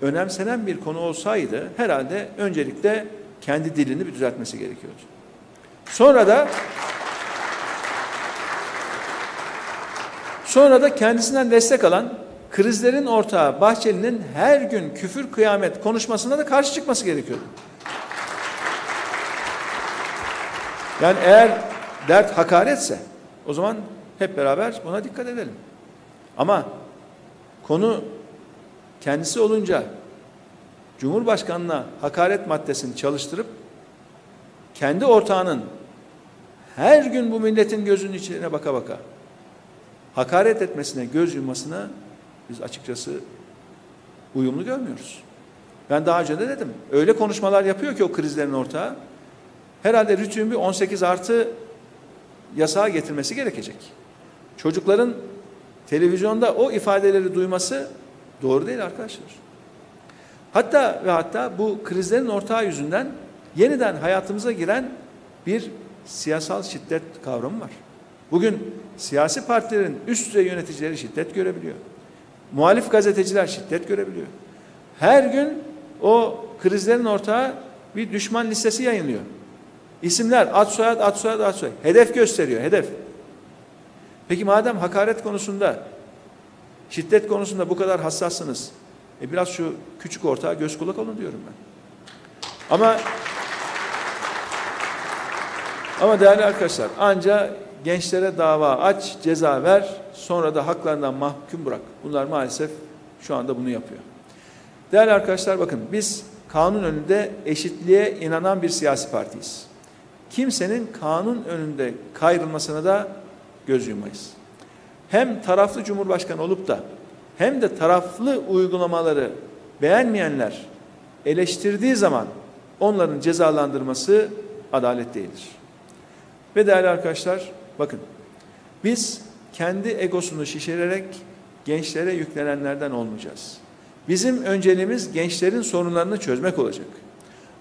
Speaker 1: önemsenen bir konu olsaydı herhalde öncelikle kendi dilini bir düzeltmesi gerekiyordu. Sonra da sonra da kendisinden destek alan krizlerin ortağı Bahçeli'nin her gün küfür kıyamet konuşmasına da karşı çıkması gerekiyordu. Yani eğer dert hakaretse o zaman hep beraber buna dikkat edelim. Ama konu kendisi olunca Cumhurbaşkanına hakaret maddesini çalıştırıp kendi ortağının her gün bu milletin gözünün içine baka baka hakaret etmesine, göz yummasına biz açıkçası uyumlu görmüyoruz. Ben daha önce de dedim. Öyle konuşmalar yapıyor ki o krizlerin ortağı. Herhalde Rütü'nün bir 18 artı yasağa getirmesi gerekecek. Çocukların televizyonda o ifadeleri duyması doğru değil arkadaşlar. Hatta ve hatta bu krizlerin ortağı yüzünden yeniden hayatımıza giren bir siyasal şiddet kavramı var. Bugün siyasi partilerin üst düzey yöneticileri şiddet görebiliyor. Muhalif gazeteciler şiddet görebiliyor. Her gün o krizlerin ortağı bir düşman listesi yayınlıyor. İsimler ad soyad ad soyad ad soyad. Hedef gösteriyor hedef. Peki madem hakaret konusunda şiddet konusunda bu kadar hassassınız. E biraz şu küçük ortağa göz kulak olun diyorum ben. Ama ama değerli arkadaşlar anca gençlere dava aç, ceza ver, sonra da haklarından mahkum bırak. Bunlar maalesef şu anda bunu yapıyor. Değerli arkadaşlar bakın biz kanun önünde eşitliğe inanan bir siyasi partiyiz. Kimsenin kanun önünde kayrılmasına da göz yumayız. Hem taraflı cumhurbaşkanı olup da hem de taraflı uygulamaları beğenmeyenler eleştirdiği zaman onların cezalandırması adalet değildir. Ve değerli arkadaşlar bakın biz kendi egosunu şişirerek gençlere yüklenenlerden olmayacağız. Bizim önceliğimiz gençlerin sorunlarını çözmek olacak.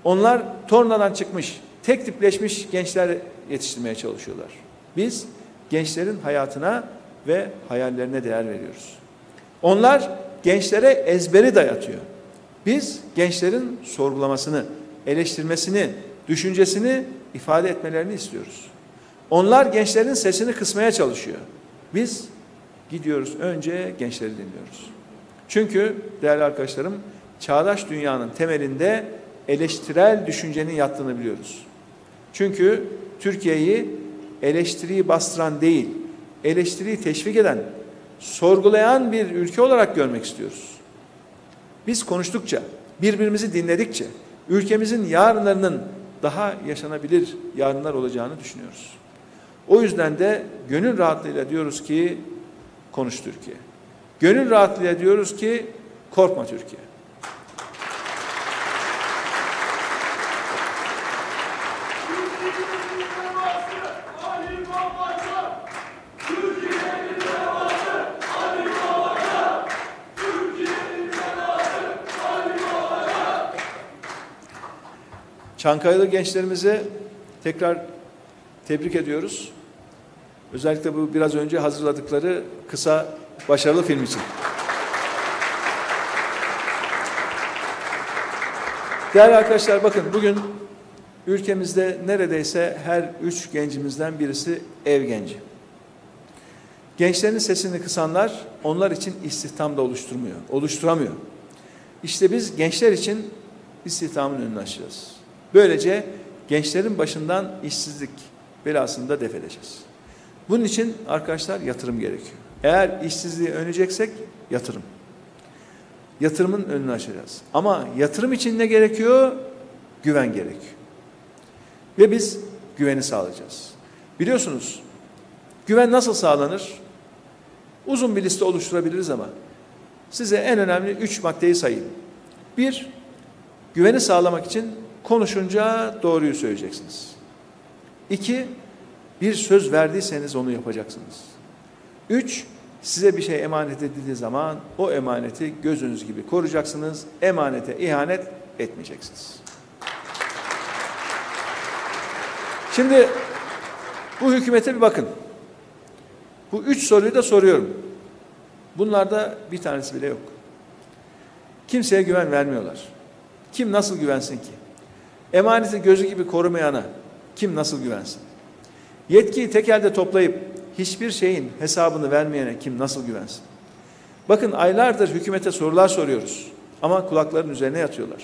Speaker 1: Onlar tornadan çıkmış, tek tipleşmiş gençler yetiştirmeye çalışıyorlar. Biz gençlerin hayatına ve hayallerine değer veriyoruz. Onlar gençlere ezberi dayatıyor. Biz gençlerin sorgulamasını, eleştirmesini, düşüncesini ifade etmelerini istiyoruz. Onlar gençlerin sesini kısmaya çalışıyor. Biz gidiyoruz önce gençleri dinliyoruz. Çünkü değerli arkadaşlarım çağdaş dünyanın temelinde eleştirel düşüncenin yattığını biliyoruz. Çünkü Türkiye'yi eleştiriyi bastıran değil, eleştiriyi teşvik eden, sorgulayan bir ülke olarak görmek istiyoruz. Biz konuştukça, birbirimizi dinledikçe ülkemizin yarınlarının daha yaşanabilir yarınlar olacağını düşünüyoruz. O yüzden de gönül rahatlığıyla diyoruz ki konuş Türkiye. Gönül rahatlığıyla diyoruz ki korkma Türkiye. Çankaya'lı gençlerimize tekrar tebrik ediyoruz. Özellikle bu biraz önce hazırladıkları kısa başarılı film için. Değerli arkadaşlar bakın bugün ülkemizde neredeyse her üç gencimizden birisi ev genci. Gençlerin sesini kısanlar onlar için istihdam da oluşturmuyor, oluşturamıyor. İşte biz gençler için istihdamın önünü açacağız. Böylece gençlerin başından işsizlik belasını da def edeceğiz. Bunun için arkadaşlar yatırım gerekiyor. Eğer işsizliği önleyeceksek yatırım. Yatırımın önünü açacağız. Ama yatırım için ne gerekiyor? Güven gerekiyor. Ve biz güveni sağlayacağız. Biliyorsunuz güven nasıl sağlanır? Uzun bir liste oluşturabiliriz ama size en önemli üç maddeyi sayayım. Bir, güveni sağlamak için konuşunca doğruyu söyleyeceksiniz. İki, bir söz verdiyseniz onu yapacaksınız. Üç, size bir şey emanet edildiği zaman o emaneti gözünüz gibi koruyacaksınız. Emanete ihanet etmeyeceksiniz. Şimdi bu hükümete bir bakın. Bu üç soruyu da soruyorum. Bunlarda bir tanesi bile yok. Kimseye güven vermiyorlar. Kim nasıl güvensin ki? Emaneti gözü gibi korumayana kim nasıl güvensin? Yetkiyi tek elde toplayıp hiçbir şeyin hesabını vermeyene kim nasıl güvensin? Bakın aylardır hükümete sorular soruyoruz ama kulakların üzerine yatıyorlar.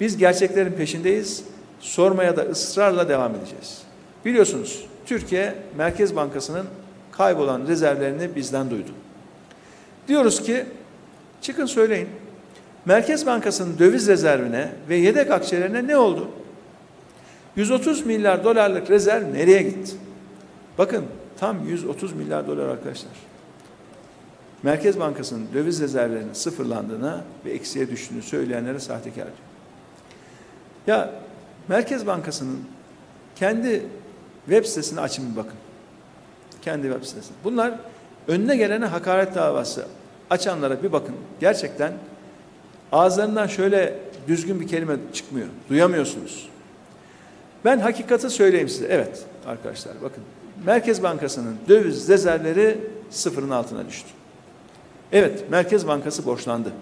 Speaker 1: Biz gerçeklerin peşindeyiz, sormaya da ısrarla devam edeceğiz. Biliyorsunuz Türkiye Merkez Bankası'nın kaybolan rezervlerini bizden duydu. Diyoruz ki çıkın söyleyin. Merkez Bankası'nın döviz rezervine ve yedek akçelerine ne oldu? 130 milyar dolarlık rezerv nereye gitti? Bakın tam 130 milyar dolar arkadaşlar. Merkez Bankası'nın döviz rezervlerinin sıfırlandığına ve eksiye düştüğünü söyleyenlere sahtekar diyor. Ya Merkez Bankası'nın kendi web sitesini açın bir bakın. Kendi web sitesi. Bunlar önüne gelene hakaret davası açanlara bir bakın. Gerçekten ağızlarından şöyle düzgün bir kelime çıkmıyor. Duyamıyorsunuz. Ben hakikati söyleyeyim size. Evet arkadaşlar bakın. Merkez Bankası'nın döviz rezervleri sıfırın altına düştü. Evet Merkez Bankası borçlandı.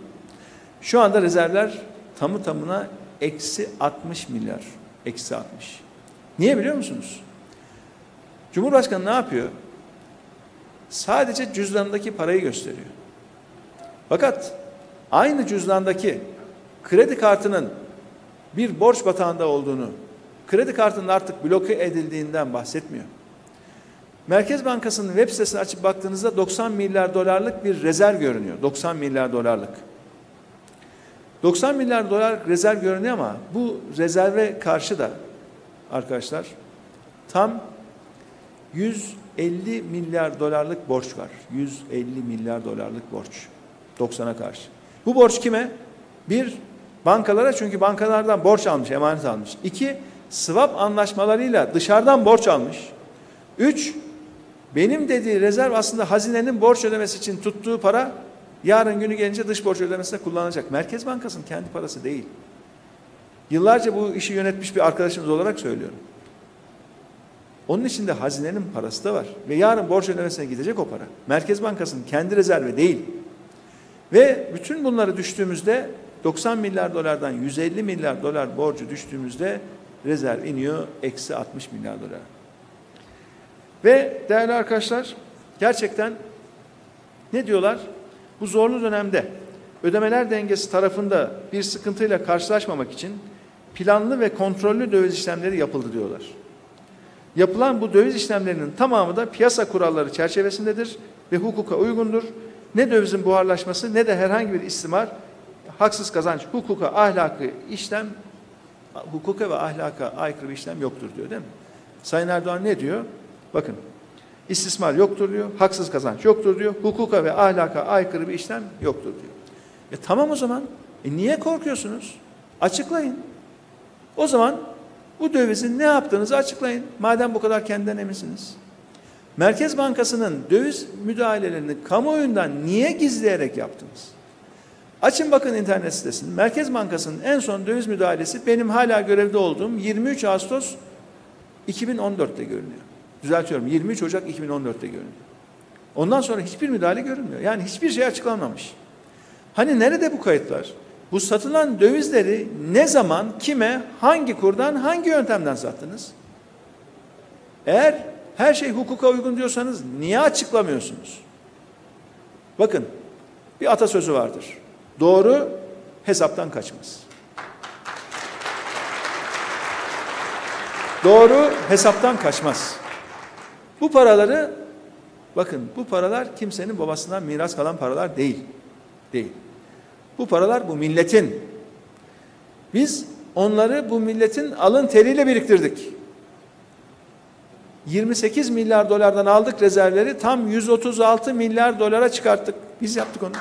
Speaker 1: Şu anda rezervler tamı tamına eksi 60 milyar. Eksi 60. Niye biliyor musunuz? Cumhurbaşkanı ne yapıyor? Sadece cüzdanındaki parayı gösteriyor. Fakat aynı cüzdandaki kredi kartının bir borç batağında olduğunu, kredi kartının artık bloke edildiğinden bahsetmiyor. Merkez Bankası'nın web sitesini açıp baktığınızda 90 milyar dolarlık bir rezerv görünüyor. 90 milyar dolarlık. 90 milyar dolar rezerv görünüyor ama bu rezerve karşı da arkadaşlar tam 150 milyar dolarlık borç var. 150 milyar dolarlık borç. 90'a karşı. Bu borç kime? Bir, bankalara çünkü bankalardan borç almış, emanet almış. İki, swap anlaşmalarıyla dışarıdan borç almış. Üç, benim dediği rezerv aslında hazinenin borç ödemesi için tuttuğu para yarın günü gelince dış borç ödemesine kullanacak. Merkez Bankası'nın kendi parası değil. Yıllarca bu işi yönetmiş bir arkadaşımız olarak söylüyorum. Onun içinde hazinenin parası da var. Ve yarın borç ödemesine gidecek o para. Merkez Bankası'nın kendi rezervi değil. Ve bütün bunları düştüğümüzde 90 milyar dolardan 150 milyar dolar borcu düştüğümüzde rezerv iniyor eksi 60 milyar dolar. Ve değerli arkadaşlar gerçekten ne diyorlar? Bu zorlu dönemde ödemeler dengesi tarafında bir sıkıntıyla karşılaşmamak için planlı ve kontrollü döviz işlemleri yapıldı diyorlar. Yapılan bu döviz işlemlerinin tamamı da piyasa kuralları çerçevesindedir ve hukuka uygundur. Ne dövizin buharlaşması ne de herhangi bir istimar, haksız kazanç, hukuka, ahlakı işlem, hukuka ve ahlaka aykırı bir işlem yoktur diyor değil mi? Sayın Erdoğan ne diyor? Bakın, istismar yoktur diyor, haksız kazanç yoktur diyor, hukuka ve ahlaka aykırı bir işlem yoktur diyor. E tamam o zaman, e niye korkuyorsunuz? Açıklayın. O zaman bu dövizin ne yaptığınızı açıklayın. Madem bu kadar kendinden eminsiniz. Merkez Bankası'nın döviz müdahalelerini kamuoyundan niye gizleyerek yaptınız? Açın bakın internet sitesini. Merkez Bankası'nın en son döviz müdahalesi benim hala görevde olduğum 23 Ağustos 2014'te görünüyor. Düzeltiyorum 23 Ocak 2014'te görünüyor. Ondan sonra hiçbir müdahale görünmüyor. Yani hiçbir şey açıklanmamış. Hani nerede bu kayıtlar? Bu satılan dövizleri ne zaman, kime, hangi kurdan, hangi yöntemden sattınız? Eğer her şey hukuka uygun diyorsanız niye açıklamıyorsunuz? Bakın bir atasözü vardır. Doğru hesaptan kaçmaz. Doğru hesaptan kaçmaz. Bu paraları bakın bu paralar kimsenin babasından miras kalan paralar değil. Değil. Bu paralar bu milletin. Biz onları bu milletin alın teriyle biriktirdik. 28 milyar dolardan aldık rezervleri tam 136 milyar dolara çıkarttık. Biz yaptık onu.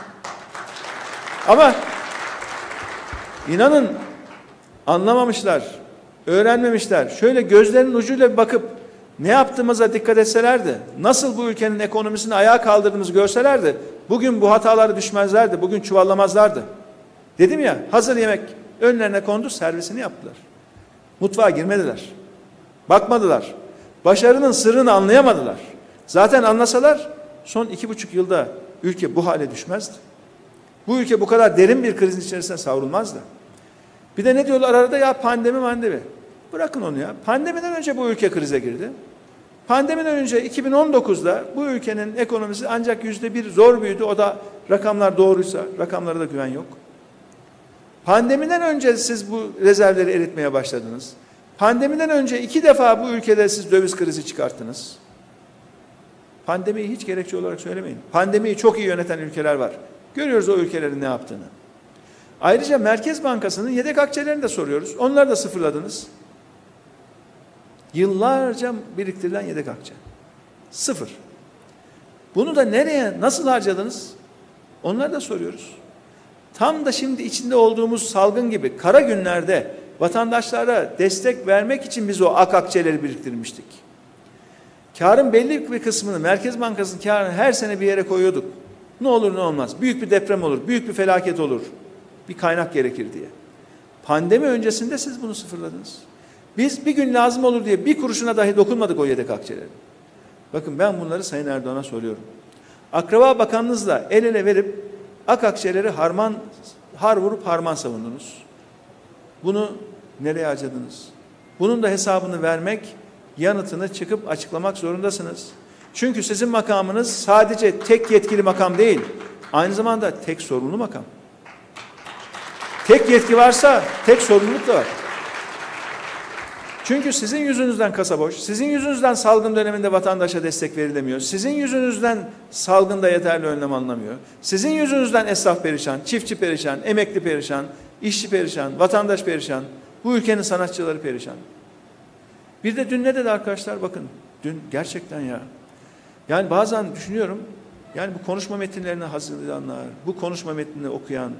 Speaker 1: Ama inanın anlamamışlar, öğrenmemişler. Şöyle gözlerinin ucuyla bakıp ne yaptığımıza dikkat etselerdi, nasıl bu ülkenin ekonomisini ayağa kaldırdığımızı görselerdi, bugün bu hataları düşmezlerdi, bugün çuvallamazlardı. Dedim ya, hazır yemek önlerine kondu, servisini yaptılar. Mutfağa girmediler. Bakmadılar. Başarının sırrını anlayamadılar. Zaten anlasalar son iki buçuk yılda ülke bu hale düşmezdi. Bu ülke bu kadar derin bir krizin içerisine savrulmazdı. Bir de ne diyorlar arada ya pandemi pandemi. Bırakın onu ya. Pandemiden önce bu ülke krize girdi. Pandemiden önce 2019'da bu ülkenin ekonomisi ancak yüzde bir zor büyüdü. O da rakamlar doğruysa, rakamlara da güven yok. Pandemiden önce siz bu rezervleri eritmeye başladınız. Pandemiden önce iki defa bu ülkede siz döviz krizi çıkarttınız. Pandemiyi hiç gerekçe olarak söylemeyin. Pandemiyi çok iyi yöneten ülkeler var. Görüyoruz o ülkelerin ne yaptığını. Ayrıca Merkez Bankası'nın yedek akçelerini de soruyoruz. Onları da sıfırladınız. Yıllarca biriktirilen yedek akçe. Sıfır. Bunu da nereye, nasıl harcadınız? Onları da soruyoruz. Tam da şimdi içinde olduğumuz salgın gibi kara günlerde vatandaşlara destek vermek için biz o ak akçeleri biriktirmiştik. Karın belli bir kısmını Merkez Bankası'nın karını her sene bir yere koyuyorduk. Ne olur ne olmaz. Büyük bir deprem olur, büyük bir felaket olur. Bir kaynak gerekir diye. Pandemi öncesinde siz bunu sıfırladınız. Biz bir gün lazım olur diye bir kuruşuna dahi dokunmadık o yedek akçelerin. Bakın ben bunları Sayın Erdoğan'a soruyorum. Akraba bakanınızla el ele verip ak akçeleri harman, har vurup harman savundunuz. Bunu nereye harcadınız? Bunun da hesabını vermek, yanıtını çıkıp açıklamak zorundasınız. Çünkü sizin makamınız sadece tek yetkili makam değil, aynı zamanda tek sorumlu makam. Tek yetki varsa tek sorumluluk da var. Çünkü sizin yüzünüzden kasa boş, sizin yüzünüzden salgın döneminde vatandaşa destek verilemiyor, sizin yüzünüzden salgında yeterli önlem alınamıyor, sizin yüzünüzden esnaf perişan, çiftçi perişan, emekli perişan, işçi perişan, vatandaş perişan, bu ülkenin sanatçıları perişan. Bir de dün ne dedi arkadaşlar bakın, dün gerçekten ya, yani bazen düşünüyorum, yani bu konuşma metinlerini hazırlayanlar, bu konuşma metnini okuyan,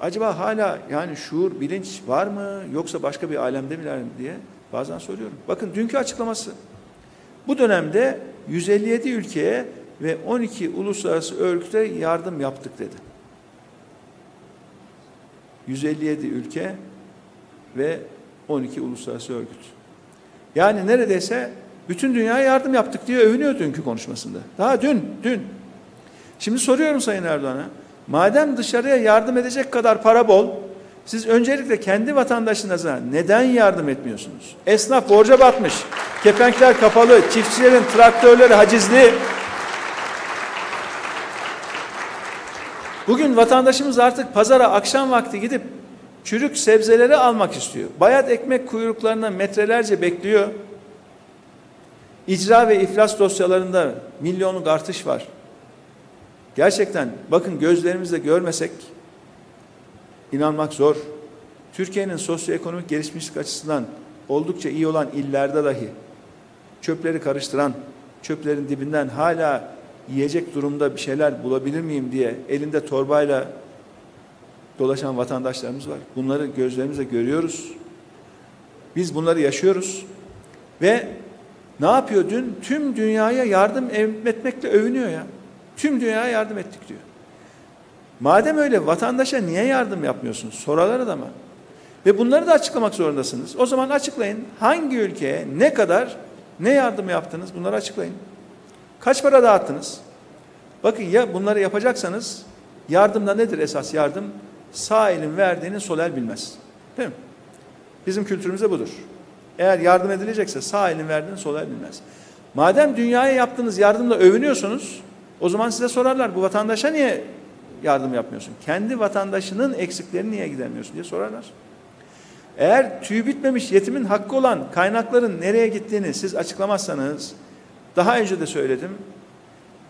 Speaker 1: acaba hala yani şuur, bilinç var mı yoksa başka bir alemde miler mi diye bazen soruyorum. Bakın dünkü açıklaması. Bu dönemde 157 ülkeye ve 12 uluslararası örgüte yardım yaptık dedi. 157 ülke ve 12 uluslararası örgüt. Yani neredeyse Bütün dünyaya yardım yaptık diye övünüyor dünkü konuşmasında. Daha dün, dün. Şimdi soruyorum Sayın Erdoğan'a. Madem dışarıya yardım edecek kadar para bol, siz öncelikle kendi vatandaşınıza neden yardım etmiyorsunuz? Esnaf borca batmış, kepenkler kapalı, çiftçilerin traktörleri hacizli. Bugün vatandaşımız artık pazara akşam vakti gidip çürük sebzeleri almak istiyor. Bayat ekmek kuyruklarına metrelerce bekliyor. İcra ve iflas dosyalarında milyonluk artış var. Gerçekten bakın gözlerimizle görmesek inanmak zor. Türkiye'nin sosyoekonomik gelişmişlik açısından oldukça iyi olan illerde dahi çöpleri karıştıran, çöplerin dibinden hala yiyecek durumda bir şeyler bulabilir miyim diye elinde torbayla dolaşan vatandaşlarımız var. Bunları gözlerimizle görüyoruz. Biz bunları yaşıyoruz. Ve ne yapıyor dün? Tüm dünyaya yardım etmekle övünüyor ya. Tüm dünyaya yardım ettik diyor. Madem öyle vatandaşa niye yardım yapmıyorsunuz? Sorarlar adama. Ve bunları da açıklamak zorundasınız. O zaman açıklayın. Hangi ülkeye ne kadar ne yardım yaptınız? Bunları açıklayın. Kaç para dağıttınız? Bakın ya bunları yapacaksanız yardımda nedir esas yardım? Sağ elin verdiğini sol el bilmez. Değil mi? Bizim kültürümüzde budur. Eğer yardım edilecekse sağ elin verdiğini sol el bilmez. Madem dünyaya yaptığınız yardımla övünüyorsunuz, o zaman size sorarlar bu vatandaşa niye yardım yapmıyorsun? Kendi vatandaşının eksiklerini niye gidemiyorsun diye sorarlar. Eğer tüy bitmemiş yetimin hakkı olan kaynakların nereye gittiğini siz açıklamazsanız, daha önce de söyledim,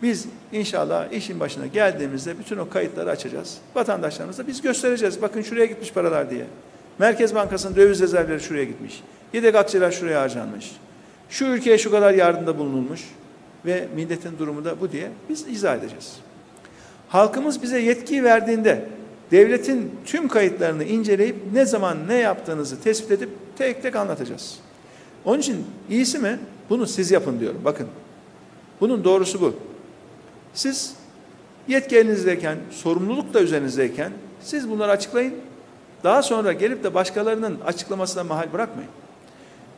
Speaker 1: biz inşallah işin başına geldiğimizde bütün o kayıtları açacağız. Vatandaşlarımıza biz göstereceğiz. Bakın şuraya gitmiş paralar diye. Merkez Bankası'nın döviz rezervleri şuraya gitmiş. Yedek akçeler şuraya harcanmış. Şu ülkeye şu kadar yardımda bulunulmuş ve milletin durumu da bu diye biz izah edeceğiz. Halkımız bize yetki verdiğinde devletin tüm kayıtlarını inceleyip ne zaman ne yaptığınızı tespit edip tek tek anlatacağız. Onun için iyisi mi? Bunu siz yapın diyorum. Bakın. Bunun doğrusu bu. Siz yetki sorumluluk da üzerinizdeyken siz bunları açıklayın. Daha sonra gelip de başkalarının açıklamasına mahal bırakmayın.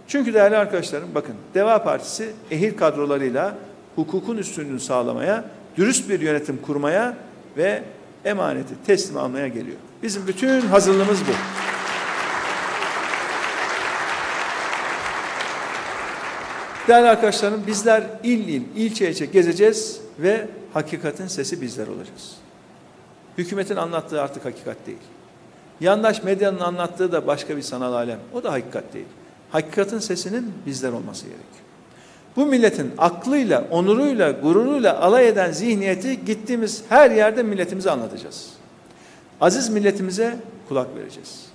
Speaker 1: Çünkü değerli arkadaşlarım bakın Deva Partisi ehil kadrolarıyla hukukun üstünlüğünü sağlamaya, dürüst bir yönetim kurmaya ve emaneti teslim almaya geliyor. Bizim bütün hazırlığımız bu. Değerli arkadaşlarım bizler il il, ilçe ilçe gezeceğiz ve hakikatin sesi bizler olacağız. Hükümetin anlattığı artık hakikat değil. Yandaş medyanın anlattığı da başka bir sanal alem. O da hakikat değil. Hakikatin sesinin bizler olması gerekiyor. Bu milletin aklıyla, onuruyla, gururuyla alay eden zihniyeti gittiğimiz her yerde milletimize anlatacağız. Aziz milletimize kulak vereceğiz.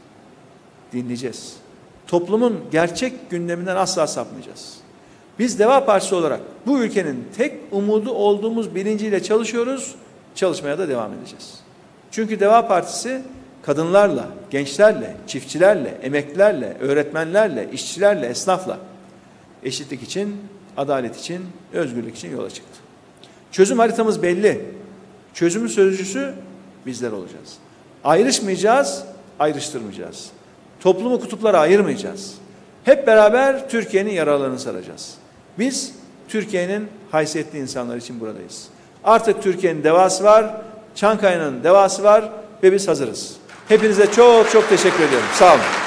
Speaker 1: Dinleyeceğiz. Toplumun gerçek gündeminden asla sapmayacağız. Biz Deva Partisi olarak bu ülkenin tek umudu olduğumuz bilinciyle çalışıyoruz, çalışmaya da devam edeceğiz. Çünkü Deva Partisi kadınlarla, gençlerle, çiftçilerle, emeklilerle, öğretmenlerle, işçilerle, esnafla eşitlik için, adalet için, özgürlük için yola çıktı. Çözüm haritamız belli. Çözümün sözcüsü bizler olacağız. Ayrışmayacağız, ayrıştırmayacağız. Toplumu kutuplara ayırmayacağız. Hep beraber Türkiye'nin yaralarını saracağız. Biz Türkiye'nin haysiyetli insanlar için buradayız. Artık Türkiye'nin devası var, Çankaya'nın devası var ve biz hazırız. Hepinize çok çok teşekkür ediyorum. Sağ olun.